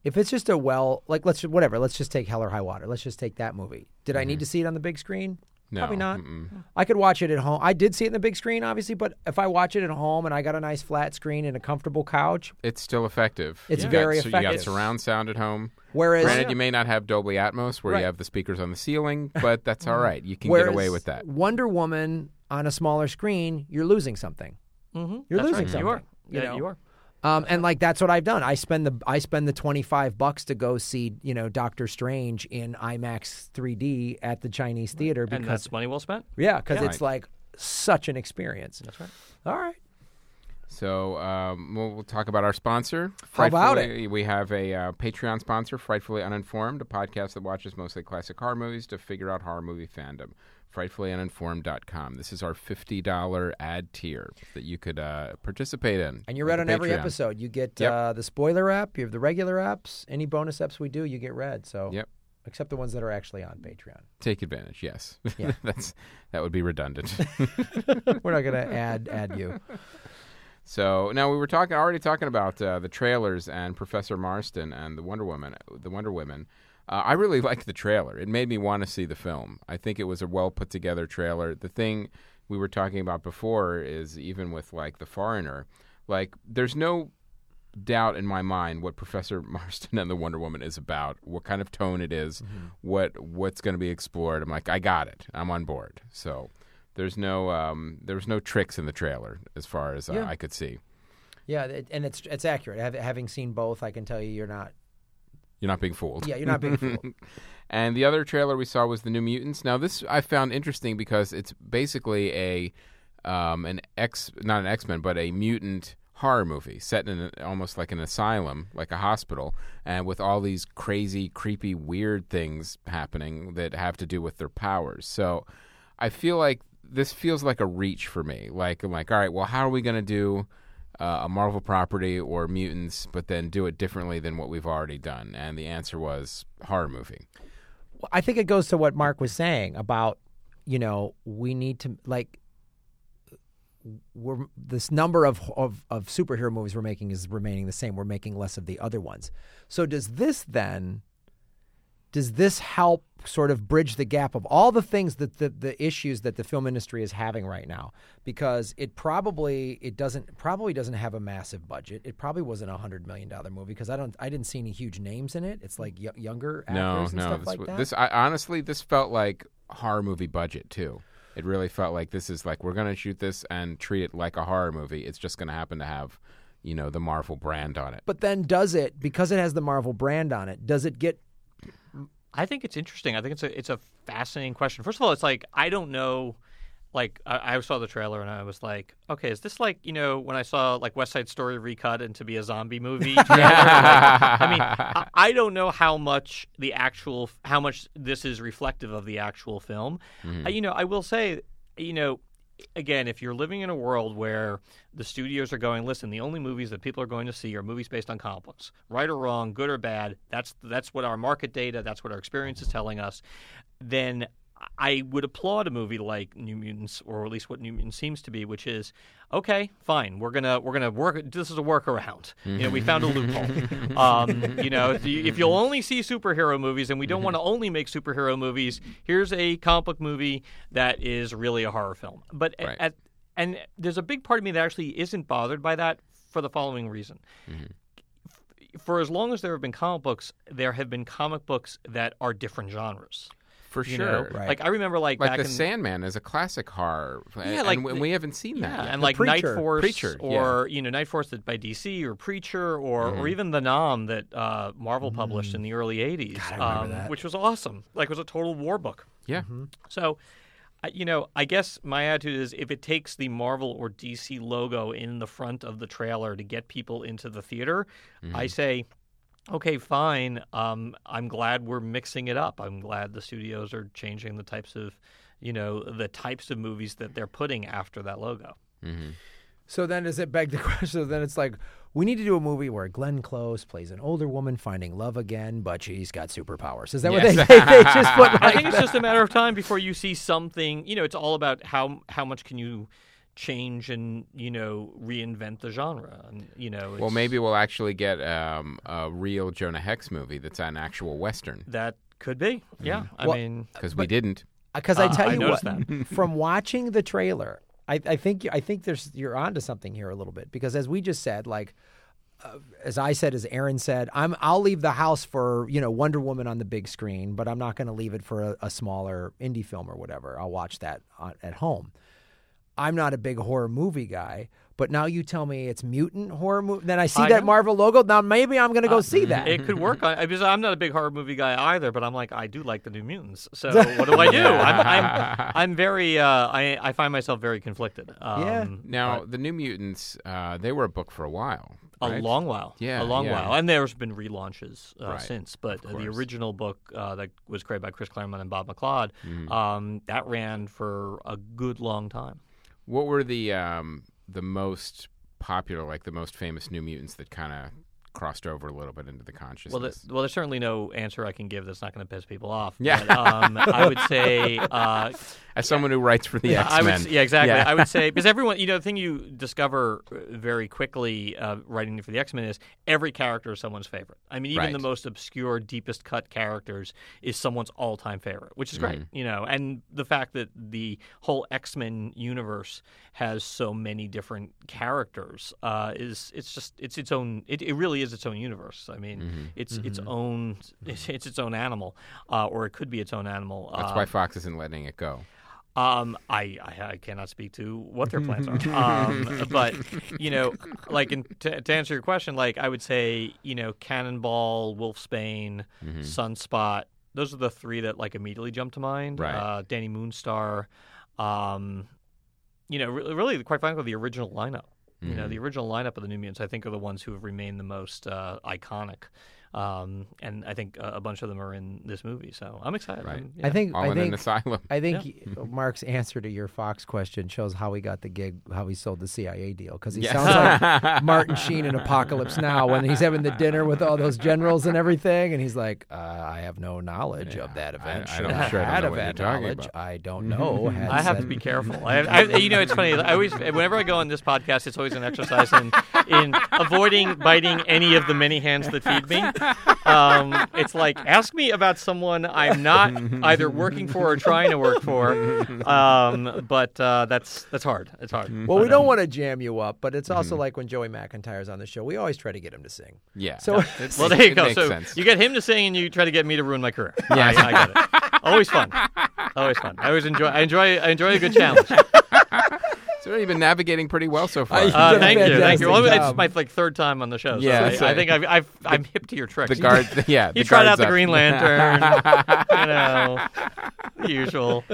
if it's just a well, like let's whatever, let's just take Hell or High Water. Let's just take that movie. Did I need to see it on the big screen? No, Probably not. mm-mm. I could watch it at home. I did see it in the big screen, obviously, but if I watch it at home and I got a nice flat screen and a comfortable couch, it's still effective It's You very got, so You got surround sound at home whereas granted you may not have Dolby Atmos where Right. you have the speakers on the ceiling but that's all right you can whereas get away with that Wonder Woman on a smaller screen, you're losing something. Mm-hmm. You're That's losing right. something. You are. you yeah, know? you are. Um, and like that's what I've done. I spend the I spend the twenty five bucks to go see you know Doctor Strange in IMAX 3D at the Chinese theater And because that's money well spent. yeah, because Yeah. it's like such an experience. That's right. All right, So um, we'll, we'll talk about our sponsor. How about Frightfully- We have a uh, Patreon sponsor, Frightfully Uninformed, a podcast that watches mostly classic horror movies to figure out horror movie fandom. FrightfullyUninformed.com. This is our $50 ad tier that you could uh, participate in. And you're read on every episode. You get Yep. uh, the spoiler app, you have the regular apps, any bonus apps we do, you get read. So Yep. except the ones that are actually on Patreon. Take advantage, yes. Yeah. That's That would be redundant. We're not gonna add add you. So now we were talking already talking about uh, the trailers and Professor Marston and the Wonder Woman. The Wonder Women. Uh, I really liked the trailer. It made me want to see the film. I think it was a well put together trailer. The thing we were talking about before is even with like the Foreigner, like there's no doubt in my mind what Professor Marston and the Wonder Woman is about, what kind of tone it is, what what's going to be explored. I'm like, I got it. I'm on board. So there's no um, there was no tricks in the trailer as far as uh, Yeah. I could see. Yeah, it, and it's it's accurate. Hav- Having seen both, I can tell you you're not. You're not being fooled. Yeah, you're not being fooled. And the other trailer we saw was the New Mutants. Now this I found interesting because it's basically a um, an X not an X Men but a mutant horror movie set in an, almost like an asylum, like a hospital, and with all these crazy, creepy, weird things happening that have to do with their powers. So I feel like this feels like a reach for me. Like I'm like, all right, well, how are we going to do? uh, a Marvel property or mutants, but then do it differently than what we've already done? And the answer was horror movie. Well, I think it goes to what Marc was saying about, you know, we need to like we're this number of, of of superhero movies we're making is remaining the same. We're making less of the other ones. So does this then does this help sort of bridge the gap of all the things that the, the issues that the film industry is having right now because it probably it doesn't probably doesn't have a massive budget it probably wasn't a hundred million dollar movie because i don't i didn't see any huge names in it it's like y- younger actors No, and no. stuff This, like that this I, honestly, this felt like horror movie budget too. It really felt like this is like we're going to shoot this and treat it like a horror movie. It's just going to happen to have, you know, the Marvel brand on it. but then does it because it has the marvel brand on it does it get I think it's interesting. I think it's a it's a fascinating question. First of all, it's like I don't know. Like I, I saw the trailer and I was like, okay, is this like you know when I saw like West Side Story recut into be a zombie movie? Like, I mean, I, I don't know how much the actual how much this is reflective of the actual film. Uh, you know, I will say, you know, again, if you're living in a world where the studios are going, listen, the only movies that people are going to see are movies based on comic books, right or wrong, good or bad. That's that's what our market data, that's what our experience is telling us. Then I would applaud a movie like New Mutants, or at least what New Mutants seems to be, which is okay, fine. We're gonna we're gonna work. This is a workaround. You know, we found a loophole. um, you know, if, you, if you'll only see superhero movies, and we don't want to only make superhero movies, here's a comic book movie that is really a horror film. But Right. at, and there's a big part of me that actually isn't bothered by that for the following reason. For as long as there have been comic books, there have been comic books that are different genres. For You sure. know, Right. like I remember, like, Like back the in, Sandman is a classic horror, and, Yeah, like and we- the- we haven't seen that. Yeah, yet. and The like Night Preacher. Force, Preacher, or you know Night Force that by DC, or Preacher, or Mm-hmm. or even the 'Nam that uh, Marvel published in the early '80s, God, I um, that. which was awesome. Like it was a total war book. yeah. So, I- you know, I guess my attitude is if it takes the Marvel or DC logo in the front of the trailer to get people into the theater, I say, okay, fine. Um, I'm glad we're mixing it up. I'm glad the studios are changing the types of, you know, the types of movies that they're putting after that logo. So then, does it beg the question? So then it's like we need to do a movie where Glenn Close plays an older woman finding love again, but she's got superpowers. Is that what they, Yes. they, they just put? Like I think it's just a matter of time before you see something. You know, it's all about how how much can you change and you know reinvent the genre. And you know, Well, maybe we'll actually get um, a real Jonah Hex movie that's an actual western that could be. Yeah, I Well, mean, because we didn't. Because I Uh, tell I you what, noticed from watching the trailer, I, I think I think there's you're onto something here a little bit because as we just said, like uh, as I said, as Aaron said, I'm I'll leave the house for you know Wonder Woman on the big screen, but I'm not going to leave it for a, a smaller indie film or whatever. I'll watch that on, at home. I'm not a big horror movie guy, But now you tell me it's mutant horror movie. Then I see I that know. Marvel logo. Now maybe I'm going to go Uh, see that. It could work on because I'm not a big horror movie guy either, but I'm like I do like the New Mutants. So what do I do? I'm, I'm, I'm very uh, I I find myself very conflicted. Um, Yeah. Now, the New Mutants, uh, they were a book for a while. A right? long while, Yeah, a long yeah. while, and there's been relaunches uh, Right, since. But uh, the original book uh, that was created by Chris Claremont and Bob McLeod, Mm-hmm. um, that ran for a good long time. What were the um, the most popular, like the most famous New Mutants that kind of crossed over a little bit into the consciousness? Well, the, well, there's certainly no answer I can give that's not going to piss people off. Yeah. But, um, I would say uh, As someone who writes for the X Men, yeah, exactly. Yeah. I would say because everyone, you know, the thing you discover very quickly uh, writing for the X Men is every character is someone's favorite. I mean, even Right. the most obscure, deepest cut characters is someone's all time favorite, which is great. Mm-hmm. You know, and the fact that the whole X Men universe has so many different characters uh, is it's just it's its own. It, it really is its own universe. I mean, Mm-hmm. it's its own. It's, it's its own animal, uh, or it could be its own animal. that's uh, why Fox isn't letting it go. um, I, I I cannot speak to what their plans are. Um, but you know, like in, to, to answer your question, like I would say, you know, Cannonball, Wolfsbane, Mm-hmm. Sunspot. Those are the three that like immediately jump to mind. Right. Uh, Dani Moonstar. Um, you know, really, really, quite frankly, the original lineup. You Mm-hmm. know, the original lineup of the New Mutants, I think, are the ones who have remained the most uh, iconic. Um, and I think uh, a bunch of them are in this movie, so I'm excited. Right. I'm- I think All I in an think asylum. I think Marc's answer to your Fox question shows how he got the gig, how he sold the CIA deal. Because he Yeah. sounds like Martin Sheen in Apocalypse Now when he's having the dinner with all those generals and everything, and he's like, uh, "I have no knowledge of that event. I Should don't- I sure I don't know of that talking knowledge? about." I don't know." had I have to be careful. I, I, you know, it's funny. I always, whenever I go on this podcast, it's always an exercise in, in avoiding biting any of the many hands that feed me. Um, it's like ask me about someone I'm not either working for or trying to work for. Um, but uh, that's that's hard. It's hard. Well, we don't um, want to jam you up, but it's also like when Joey McIntyre's on the show. We always try to get him to sing. Yeah. So It's- Well, there you it go. makes So sense. you get him to sing, and you try to get me to ruin my career. Yes. I, I get it. Always fun. Always fun. I always enjoy. I enjoy. I enjoy a good challenge. So you've been navigating pretty well so far. Uh, You've done a thank you, thank you. Well, it's my like third time on the show. So Yeah, I, so- I think I've, I've, I'm hip to your tricks. the guard, yeah. You tried guard's out the. Green Lantern, you know, the usual.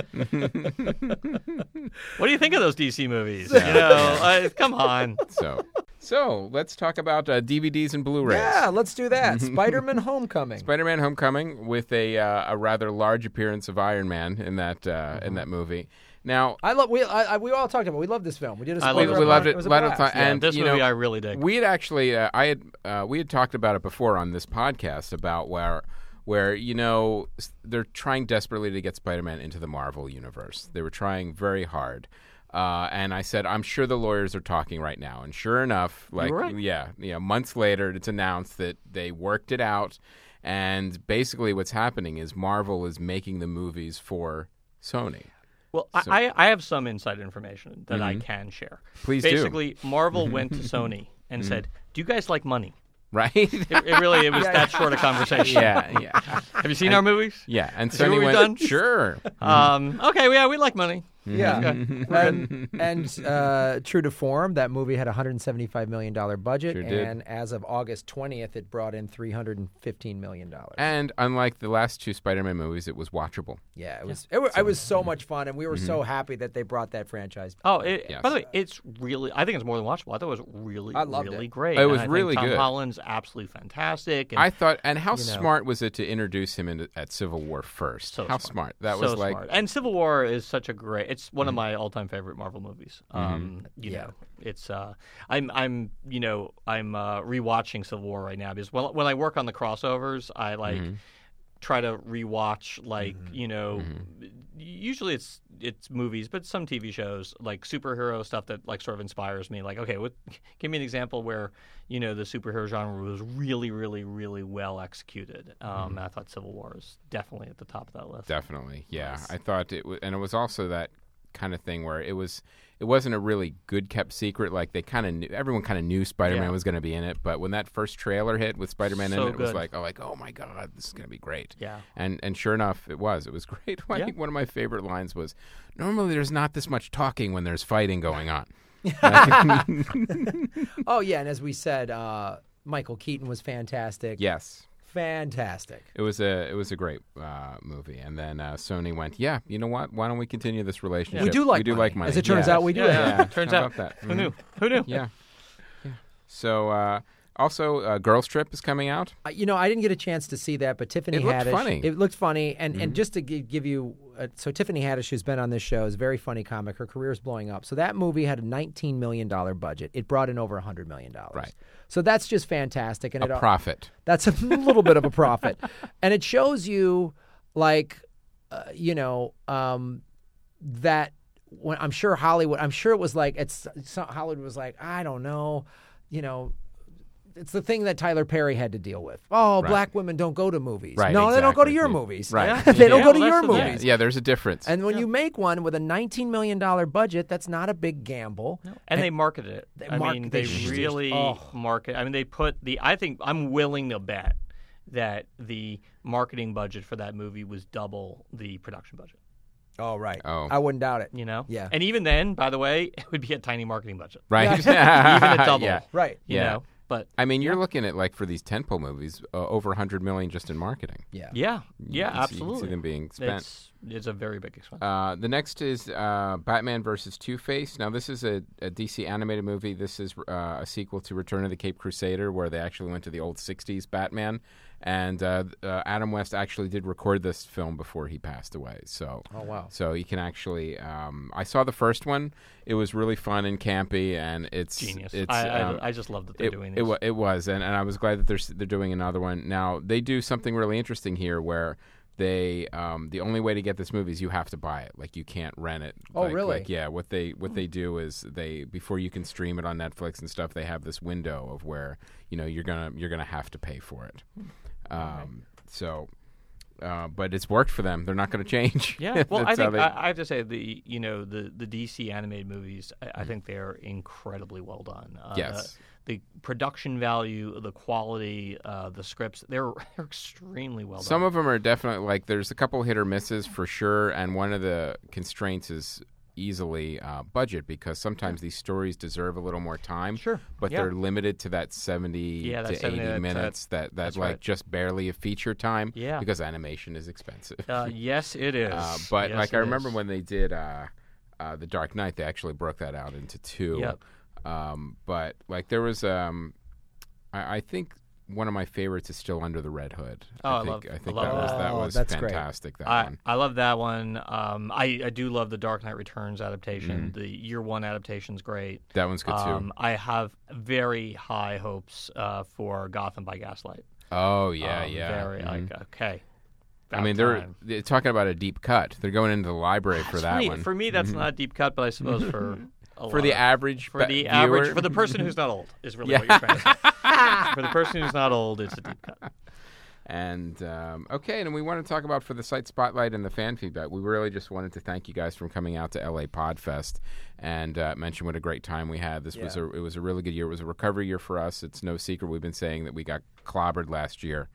what do you think of those DC movies? You know, uh, come on. So, so let's talk about uh, DVDs and Blu-rays. yeah, let's do that. Spider-Man: Homecoming. Spider-Man: Homecoming with a uh, a rather large appearance of Iron Man in that uh, in that movie. Now, I love. We I, I, we all talked about. it. We love this film. We did a I we, love spoiler we it. loved part. it. was a lot of blast. Yeah, and this you movie know, I really dig. we had actually uh, I had uh, we had talked about it before on this podcast about where where you know s- they're trying desperately to get Spider-Man into the Marvel universe. They were trying very hard. Uh, and I said, I'm sure the lawyers are talking right now. And sure enough, like, were right. yeah, you know, months later, it's announced that they worked it out. And basically, what's happening is Marvel is making the movies for Sony. Well, So- Mm-hmm. I, I have some inside information that I can share. Please do. Basically, Marvel went to Sony and said, "Do you guys like money?" Right? It, it really it was that short a conversation. yeah, yeah, Have you seen our movies? yeah. And Sony went, done? sure. Um, okay, yeah, we like money. Yeah, Mm-hmm. and, and uh, true to form, that movie had a hundred and seventy-five million dollar budget, Sure did. and as of August twentieth, it brought in three hundred and fifteen million dollars. And unlike the last two Spider-Man movies, it was watchable. Yeah, it was. It, wa- it was so much fun, and we were Mm-hmm. so happy that they brought that franchise. Oh, it, Yes. by the way, it's really. I think it's more than watchable. I thought it was really, I loved really it. great. It And was I think really Tom good. Holland's absolutely fantastic. And I thought, and how know. smart was it to introduce him into, at Civil War first? So how smart. That so was like, Mm-hmm. smart. And Civil War is such a great. It's one of my all-time favorite Marvel movies. Um, you Yeah. know, it's. Uh, I'm. I'm. You know, I'm uh, rewatching Civil War right now because when, when I work on the crossovers, I like Mm-hmm. try to rewatch like you know. Usually it's it's movies, but some TV shows like superhero stuff that like sort of inspires me. Like, okay, what, give me an example where you know the superhero genre was really, really, really well executed. Um, and I thought Civil War is definitely at the top of that list. definitely, yeah. I thought it was, and it was also that kind of thing where it was, it wasn't a really good kept secret. Like they kind of knew, everyone kind of knew Spider-Man Yeah. was going to be in it, but when that first trailer hit with Spider-Man So in it, it was like, oh, like, oh my god, this is going to be great. Yeah. And and sure enough, it was. It was great. I Yeah. think one of my favorite lines was, "Normally, there's not this much talking when there's fighting going on." Oh yeah, and as we said, uh, Michael Keaton was fantastic. yes. Fantastic. It was a it was a great uh, movie, and then uh, Sony went, yeah, you know what? Why don't we continue this relationship? We do like we do money. like money. As it turns Yeah. out, we do. Yeah, have- yeah. Turns how out. about that? Who knew? Who knew? Yeah, yeah. So uh, also, uh, Girls Trip is coming out. Uh, You know, I didn't get a chance to see that, but Tiffany It looked Haddish. funny. Mm-hmm. It looked funny, and and just to gi- give you, uh, so Tiffany Haddish, who's been on this show, is a very funny comic. Her career is blowing up. So that movie had a 19 million dollar budget. It brought in over 100 million dollars. Right. So that's just fantastic, and it A al- profit. That's a little bit of a profit, and it shows you, like, uh, you know, um, that when I'm sure Hollywood, I'm sure it was like it's so Hollywood was like, I don't know, you know. It's the thing that Tyler Perry had to deal with. Oh, Right. black women don't go to movies. Right, No, they don't go to your movies. Right. they don't Yeah, go to well, your that's the- Yeah, movies. yeah. There's a difference. And when you make one with a $19 million budget, that's not a big gamble. And they marketed it. They I mark- mean, they they really oh. market. I mean, they put the. I think I'm willing to bet that the marketing budget for that movie was double the production budget. Oh, right. Oh. I wouldn't doubt it. You know. Yeah. And even then, by the way, it would be a tiny marketing budget. right? even at double. Yeah. Right. You Yeah. know. But I mean, you're looking at like for these tentpole movies, uh, over 100 million just in marketing. Yeah. yeah, You yeah, can see- absolutely. You can see them being spent. It's it's a very big expense. Uh, the next is uh, Batman versus Two Face. Now, this is a, a DC animated movie. This is uh, a sequel to Return of the Cape Crusader, where they actually went to the old '60s Batman. And uh, uh, Adam West actually did record this film before he passed away. So, Oh, wow. so you can actually. Um, I saw the first one. It was really fun and campy, and it's Genius. It's, I, I, um, I just love that they're it, doing it, this. wa- it was, and, and I was glad that they're they're doing another one now. They do something really interesting here, where they um, the only way to get this movie is you have to buy it. Like you can't rent it. Oh, Like- really? Like, yeah. What they what they do is they before you can stream it on Netflix and stuff, they have this window of where you know you're gonna you're gonna have to pay for it. Um, so. Uh, but it's worked for them. They're not going to change. Yeah, well, I think they- I, I have to say the you know the the DC animated movies. I, Mm-hmm. I think they're incredibly well done. Uh, Yes. the production value, the quality, uh, the scripts, they're, extremely well done. Some done. of them are definitely like there's a couple hit or misses for sure, and one of the constraints is easily uh, budget because sometimes these stories deserve a little more time. Sure. but Yeah. they're limited to that seventy Yeah, that to 70 eighty that- minutes. That that that's like right. just barely a feature time. Yeah. because animation is expensive. uh, yes, it is. Uh, but Yes, like I remember is. when they did uh, uh, the Dark Knight, they actually broke that out into two. Yep. Um, but like there was, um, I, I think one of my favorites is still Under the Red Hood. Oh, I think love- I I think love that was that. that Oh, was that's great. fantastic. That I, one. I love that one. Um, I, I do love the Dark Knight Returns Mm-hmm. adaptation. The year one adaptation's great. That one's good too. Um, I have very high hopes uh, for Gotham by Gaslight. oh yeah, Um, yeah. Very Mhm. like okay. I mean, they're, they're talking about a deep cut. They're going into the library for It's that funny, one. Mm-hmm. For me, that's not a deep cut, but I suppose for a For lot the average, for ba- the viewer, average for the person who's not old is really Yeah. what you're trying to say. for the person who's not old, it's a deep cut. And um, okay, and we want to talk about for the site spotlight and the fan feedback. We really just wanted to thank you guys for coming out to LA Podfest and uh, mention what a great time we had. This was a it was a really good year. It was a recovery year for us. It's no secret we've been saying that we got clobbered last year.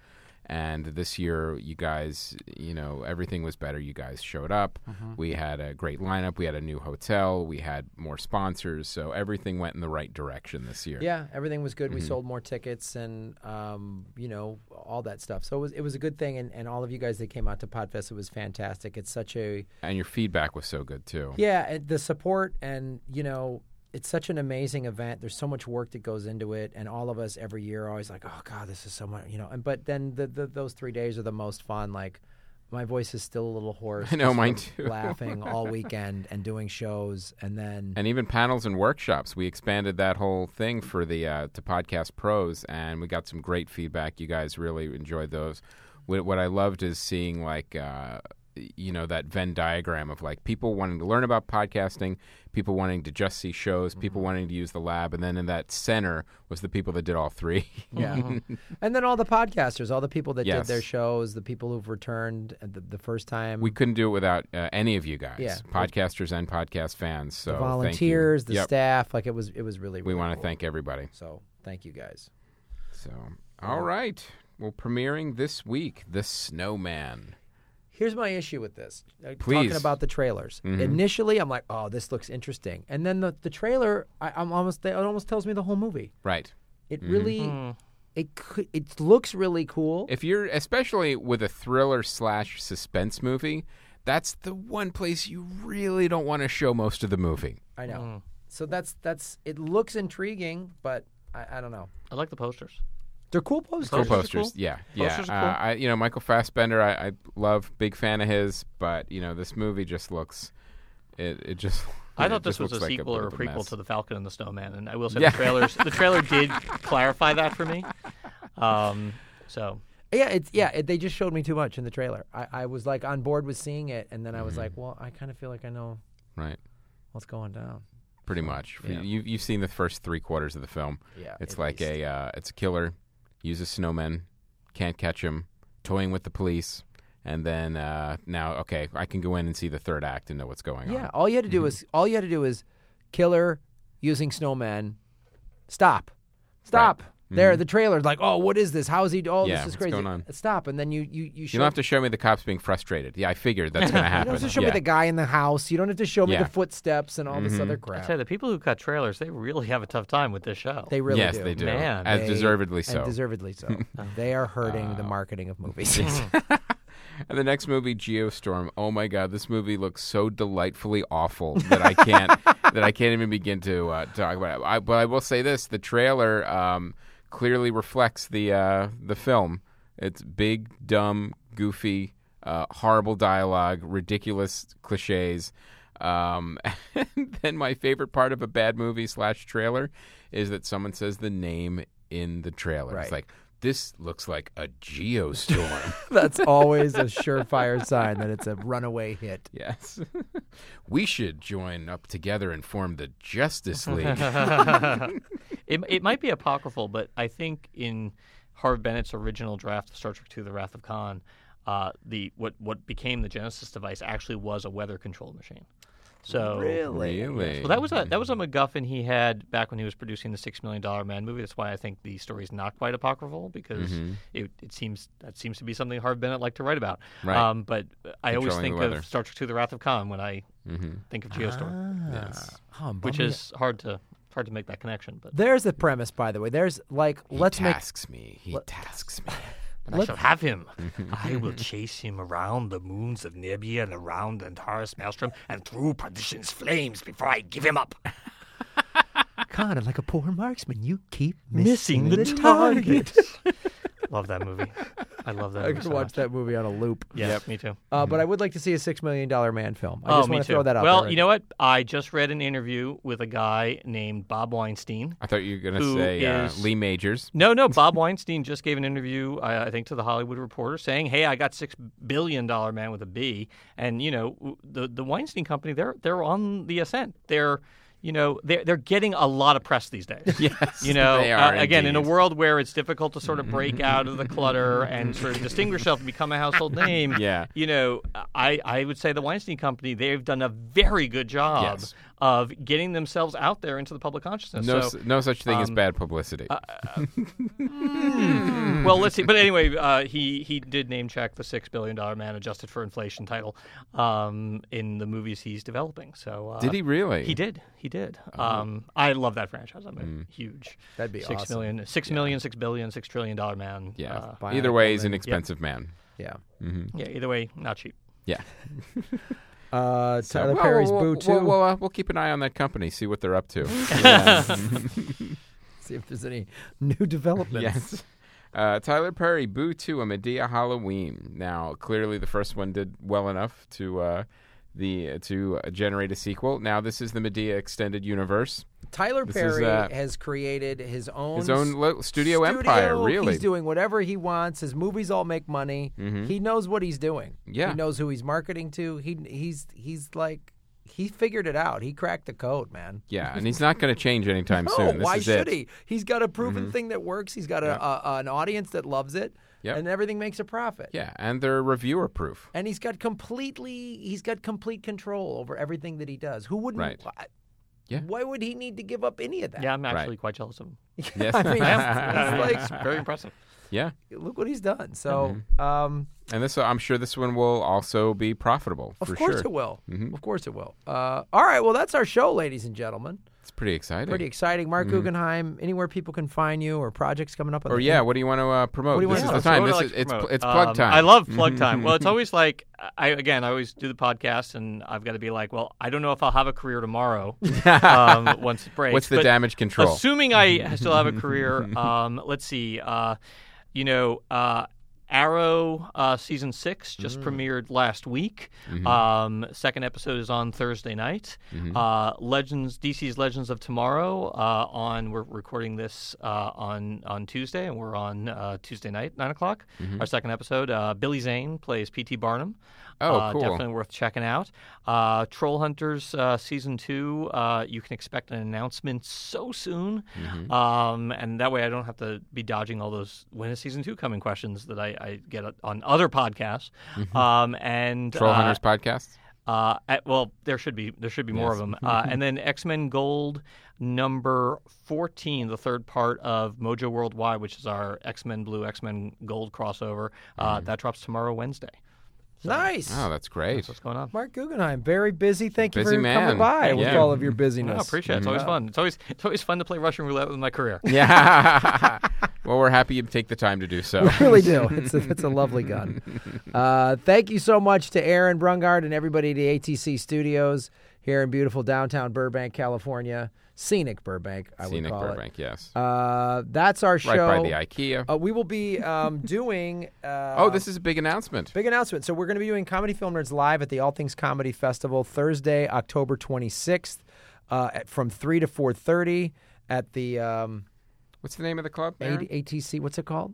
And this year, you guys, you know, everything was better. You guys showed up. Mm-hmm. We had a great lineup. We had a new hotel. We had more sponsors. So everything went in the right direction this year. Yeah, everything was good. We Mm-hmm. sold more tickets and um, you know all that stuff. So it was it was a good thing. And, and all of you guys that came out to Podfest, it was fantastic. It's such a And your feedback was so good too. yeah, the support and you know it's such an amazing event. There's so much work that goes into it, and all of us every year are always like, oh god, this is so much, you know. And but then the, the those three days are the most fun. Like my voice is still a little hoarse. I know, mine too. laughing all weekend and doing shows, and then and even panels and workshops. We expanded that whole thing for the uh, to podcast pros, and we got some great feedback. You guys really enjoyed those. What, what I loved is seeing like uh, you know that Venn diagram of like people wanting to learn about podcasting, people wanting to just see shows, people Mm-hmm. wanting to use the lab, and then in that center was the people that did all three. Yeah. and then all the podcasters, all the people that Yes. did their shows, the people who've returned uh, the, the first time, we couldn't do it without uh, any of you guys, Yeah. podcasters and podcast fans. So the thank you. volunteers, the Yep. staff. Like it was, it was really. We really want to cool. thank everybody. So thank you guys. So, all right. Well, premiering this week, The Snowman. Here's my issue with this. Uh, Please. Talking about the trailers. Mhm. Initially, I'm like, "Oh, this looks interesting," and then the, the trailer, I, I'm almost it almost tells me the whole movie. Right. It Mm-hmm. really, Hmm. it it looks really cool. If you're especially with a thriller slash suspense movie, that's the one place you really don't want to show most of the movie. I know. Hmm. So that's that's it looks intriguing, but I, I don't know. I like the posters. They're cool posters. Cool Posters cool. yeah, yeah. Posters are Uh. I, you know, Michael Fassbender, I, I love, big fan of his, but you know, this movie just looks, it, it just. I thought this was a looks like sequel or a prequel mess. to The Falcon and the Snowman, and I will say Yeah. the trailers the trailer did clarify that for me. Um, so Yeah, it's yeah. It, they just showed me too much in the trailer. I, I was like on board with seeing it, and then I Mm-hmm. was like, well, I kind of feel like I know Right, what's going down. pretty much. yeah. You you've seen the first three quarters of the film. Yeah, It's like least. a uh, it's a killer, uses snowmen, can't catch him, toying with the police, and then uh, now okay, I can go in and see the third act and know what's going on. yeah. All you had to do is all you had to do is killer using snowmen. Stop, stop. There, the trailer's like, oh, what is this? How is he? Oh, Mm-hmm. Yeah, this is what's crazy. going on? Stop, and then you you you You don't have to show me the cops being frustrated. Yeah, I figured that's going to happen. you happen. don't have to show yeah. me the guy in the house. You don't have to show me Yeah. Mm-hmm. the footsteps and all this other I crap. tell you, the people who cut trailers, they really have a a tough time with this show. They really yes, do. they do. Man. As They- deservedly and so. Uh, deservedly so. they are hurting the marketing of movies. And the next movie, Geostorm. Oh my God, this movie looks so delightfully awful that I can't that I can't even begin to uh, talk about it. I, but I will say this: the trailer um, clearly reflects the uh, the film. It's big, dumb, goofy, uh, horrible dialogue, ridiculous cliches. Um, and then my favorite part of a bad movie slash trailer is that someone says the name in the trailer. It's like this looks like a geostorm. That's always a surefire sign that it's a runaway hit. Yes. we should join up together and form the Justice League. It, it might be apocryphal, but I think in Harv Bennett's original draft of Star Trek II: The Wrath of Khan, uh, the what what became the Genesis device actually was a weather control machine. So really? Well, that was a that was a MacGuffin he had back when he was producing the Six Million Dollar Man movie. That's why I think the story is not quite apocryphal because Mm-hmm. it, it seems that seems to be something Harv Bennett liked to write about. Right. Um, but I always think of Star Trek II: The Wrath of Khan when I Mm-hmm. think of Geostorm, Yes. Oh, which is hard to hard to make that connection. But There's the premise, by the way. There's like, He let's make. tasks me. He tasks me. But I shall have him. I will chase him around the moons of Nibia and around Antares Maelstrom and through perdition's flames before I give him up. Kind of like a poor marksman, you keep Missing missing, the target. love that movie. I love that I movie. could so watch much. that movie on a loop. Yeah, me too. Uh, But I would like to see a six million dollar man film. I oh, just me want too. to throw that out well, there. you know what? I just read an interview with a guy named Bob Weinstein. I thought you were going to Who say uh, Lee Majors. No, no. Bob Weinstein just gave an interview, I, I think, to the Hollywood Reporter, saying, "Hey, I got six billion dollar man with a B." And you know, the the Weinstein Company, they're they're on the ascent. They're you know they're they're getting a lot of press these days. Yes, You know, they are uh, again, in a world where it's difficult to sort of break out of the clutter and sort of distinguish yourself and become a household name, Yeah. you know, I, I would say the Weinstein Company, they've done a very good job Yes. Of getting themselves out there into the public consciousness. No, so, no such thing as um, bad publicity. well, let's see. But anyway, uh, he he did name check the six billion dollar man adjusted for inflation title um, in the movies he's developing. So uh, Did he really? He did. He did. Um, I love that franchise. I'm a huge. That'd be six awesome. million, six million, six billion, six trillion dollar man. yeah. Uh, Either way, he's an Woman. expensive man. yeah. yeah. Either way, not cheap. Yeah. Uh, So, Tyler well, Perry's we'll, Boo we'll, too. We'll, we'll, uh, we'll keep an eye on that company, see what they're up to. See if there's any new developments. yes. Uh, Tyler Perry, Boo 2, a Madea Halloween. Now, clearly, the first one did well enough to uh, the to uh, generate a sequel. Now, this is the Madea extended universe, Tyler This is, Perry uh, has created his own his own lo- studio, empire. Really, He's doing whatever he wants. His movies all make money. He knows what he's doing. Yeah. He knows who he's marketing to. He he's he's like he figured it out. He cracked the code, man. yeah, and he's not going to change anytime No, soon. This why is should it. Mm-hmm. he? He's got a proven thing that works. He's got a, a an audience that loves it, Yep. and everything makes a profit. Yeah, and they're reviewer proof. And he's got completely he's got complete control over everything that he does. Who wouldn't? Right. Why- Yeah. Why would he need to give up any of that? Yeah, I'm actually quite jealous of him. Yes. I mean, I am. it's like it's very impressive. Yeah. look what he's done. So, um, And this, I'm sure this one will also be profitable of for course sure. it will. Of course it will. Uh, all right. Well, that's our show, ladies and gentlemen. It's pretty exciting. Pretty exciting. Marc Guggenheim. Anywhere people can find you or projects coming up. On or the yeah, what do you want to uh, promote? What do you this wanna is do? the time. This would I is it's promote? it's plug Um, time. I love plug time. well, it's always like I again. I always do the podcast, and I've got to be like, well, I don't know if I'll have a career tomorrow um, once it breaks. What's the but damage control? Assuming I still have a career, um, let's see. Uh, you know, uh, Arrow uh, season six just Mm. premiered last week. Mm-hmm. Um, second episode is on Thursday night. Uh, Legends, DC's Legends of Tomorrow. Uh, on we're recording this uh, on on Tuesday, and we're on uh, Tuesday night, nine o'clock. Our second episode. Uh, Billy Zane plays P.T. Barnum. Oh, uh, cool. Definitely worth checking out. Uh, Trollhunters uh, season two. Uh, you can expect an announcement so soon, Mm-hmm. um, and that way I don't have to be dodging all those when is season two coming questions that I, I get on other podcasts. Um, and Mm-hmm. Troll uh, Hunters podcast. uh, at, well, there should be there should be more of them. Uh, and then X Men Gold number fourteen, the third part of Mojo Worldwide, which is our X Men Blue, X Men Gold crossover. Uh, Mm-hmm. That drops tomorrow Wednesday. Nice. Oh, that's great. That's what's going on. Marc Guggenheim, very busy. Thank you Busy for man. coming by with all of your No, busyness. I appreciate it. It's always fun. It's always it's always fun to play Russian roulette with my career. Yeah. well, we're happy you take the time to do so. We really do. It's a, it's a lovely gun. Uh, thank you so much to Aaron Brungard and everybody at the ATC Studios here in beautiful downtown Burbank, California. Scenic Burbank, I Scenic would call it Scenic Burbank, yes. Uh, that's our show. right by the IKEA. Uh, we will be um, doing. Uh, oh, this is a big announcement. Big announcement. So we're going to be doing Comedy Film Nerds live at the All Things Comedy Festival Thursday, October 26th, uh, at, from three to 4:30 at the um, What's the name of the club? A- ATC. What's it called?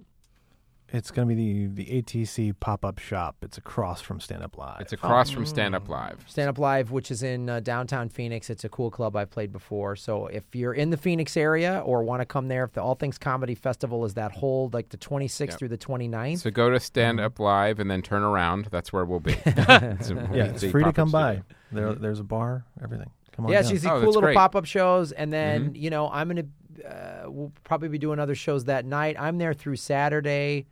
It's going to be the the ATC pop up shop. It's across from Stand Up Live. It's across from Stand Up Live. Stand Up Live, which is in uh, downtown Phoenix. It's a cool club I've played before. So if you're in the Phoenix area or want to come there, if the All Things Comedy Festival is that hold like the 26th Yep. through the 29th. So go to Stand Up Live and then turn around. That's where we'll be. It's a- yeah, it's the free to pop-up come by. studio. There, there's a bar, everything. Come on yeah, down. she's these Oh, cool that's little great. Mm-hmm. pop up shows, and then you know I'm gonna uh, we'll probably be doing other shows that night. I'm there through Saturday.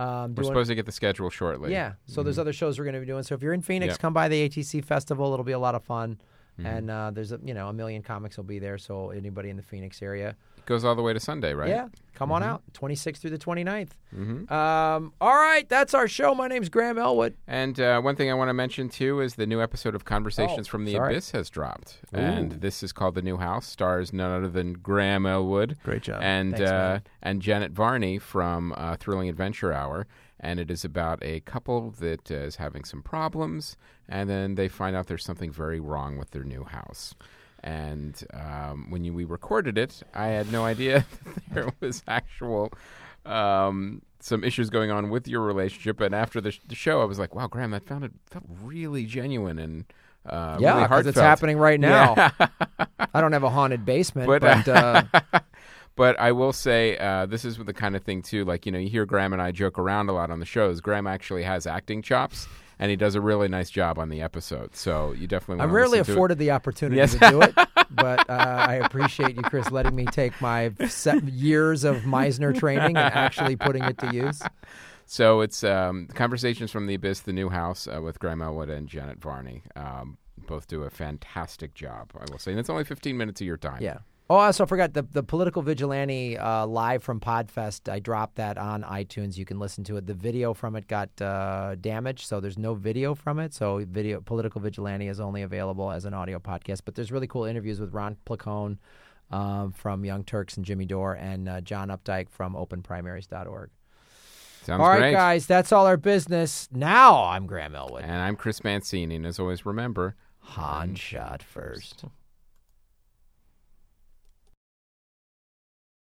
Um, We're supposed to get the schedule shortly. yeah, so there's other shows we're gonna be doing. So if you're in Phoenix, Yep. come by the ATC festival. It'll be a lot of fun. Mm-hmm. And uh, there's a you know a million comics will be there, so anybody in the Phoenix area, It goes all the way to Sunday, right? yeah, come on out. 26th through the 29th. Mhm. Um, all right, that's our show. My name's Graham Elwood. And uh, one thing I want to mention too is the new episode of Conversations Oh, from the sorry. Abyss has dropped, and this is called The New House. Stars none other than Graham Elwood, Great job. and Thanks, uh, and Janet Varney from uh, Thrilling Adventure Hour. And it is about a couple that uh, is having some problems, and then they find out there's something very wrong with their new house. And um, when you, we recorded it, I had no idea that there was actual um, some issues going on with your relationship. And after the, sh- the show, I was like, "Wow, Graham, that found it felt really genuine and uh, Yeah, really 'cause heartfelt." it's happening right now. Yeah. I don't have a haunted basement, But, but, uh, But I will say, uh, this is the kind of thing too. Like you know, you hear Graham and I joke around a lot on the shows. Graham actually has acting chops, and he does a really nice job on the episode. So you definitely. I'm wanna rarely afforded the opportunity Yes. to do it, but uh, I appreciate you, Chris, letting me take my years of Meisner training and actually putting it to use. So it's um, Conversations from the Abyss, the new house uh, with Graham Elwood and Janet Varney. Um, both do a fantastic job, I will say. And it's only 15 minutes of your time. Yeah. Oh, I also forgot the the political vigilante uh, live from Podfest. I dropped that on iTunes. You can listen to it. The video from it got uh, damaged, so there's no video from it. So video political vigilante is only available as an audio podcast. But there's really cool interviews with Ron Placone um, from Young Turks and Jimmy Dore, and uh, John Opdycke from OpenPrimaries.org. Sounds great. all right, great. guys, that's all our business. Now I'm Graham Elwood. And I'm Chris Mancini. And as always, remember, Han shot first.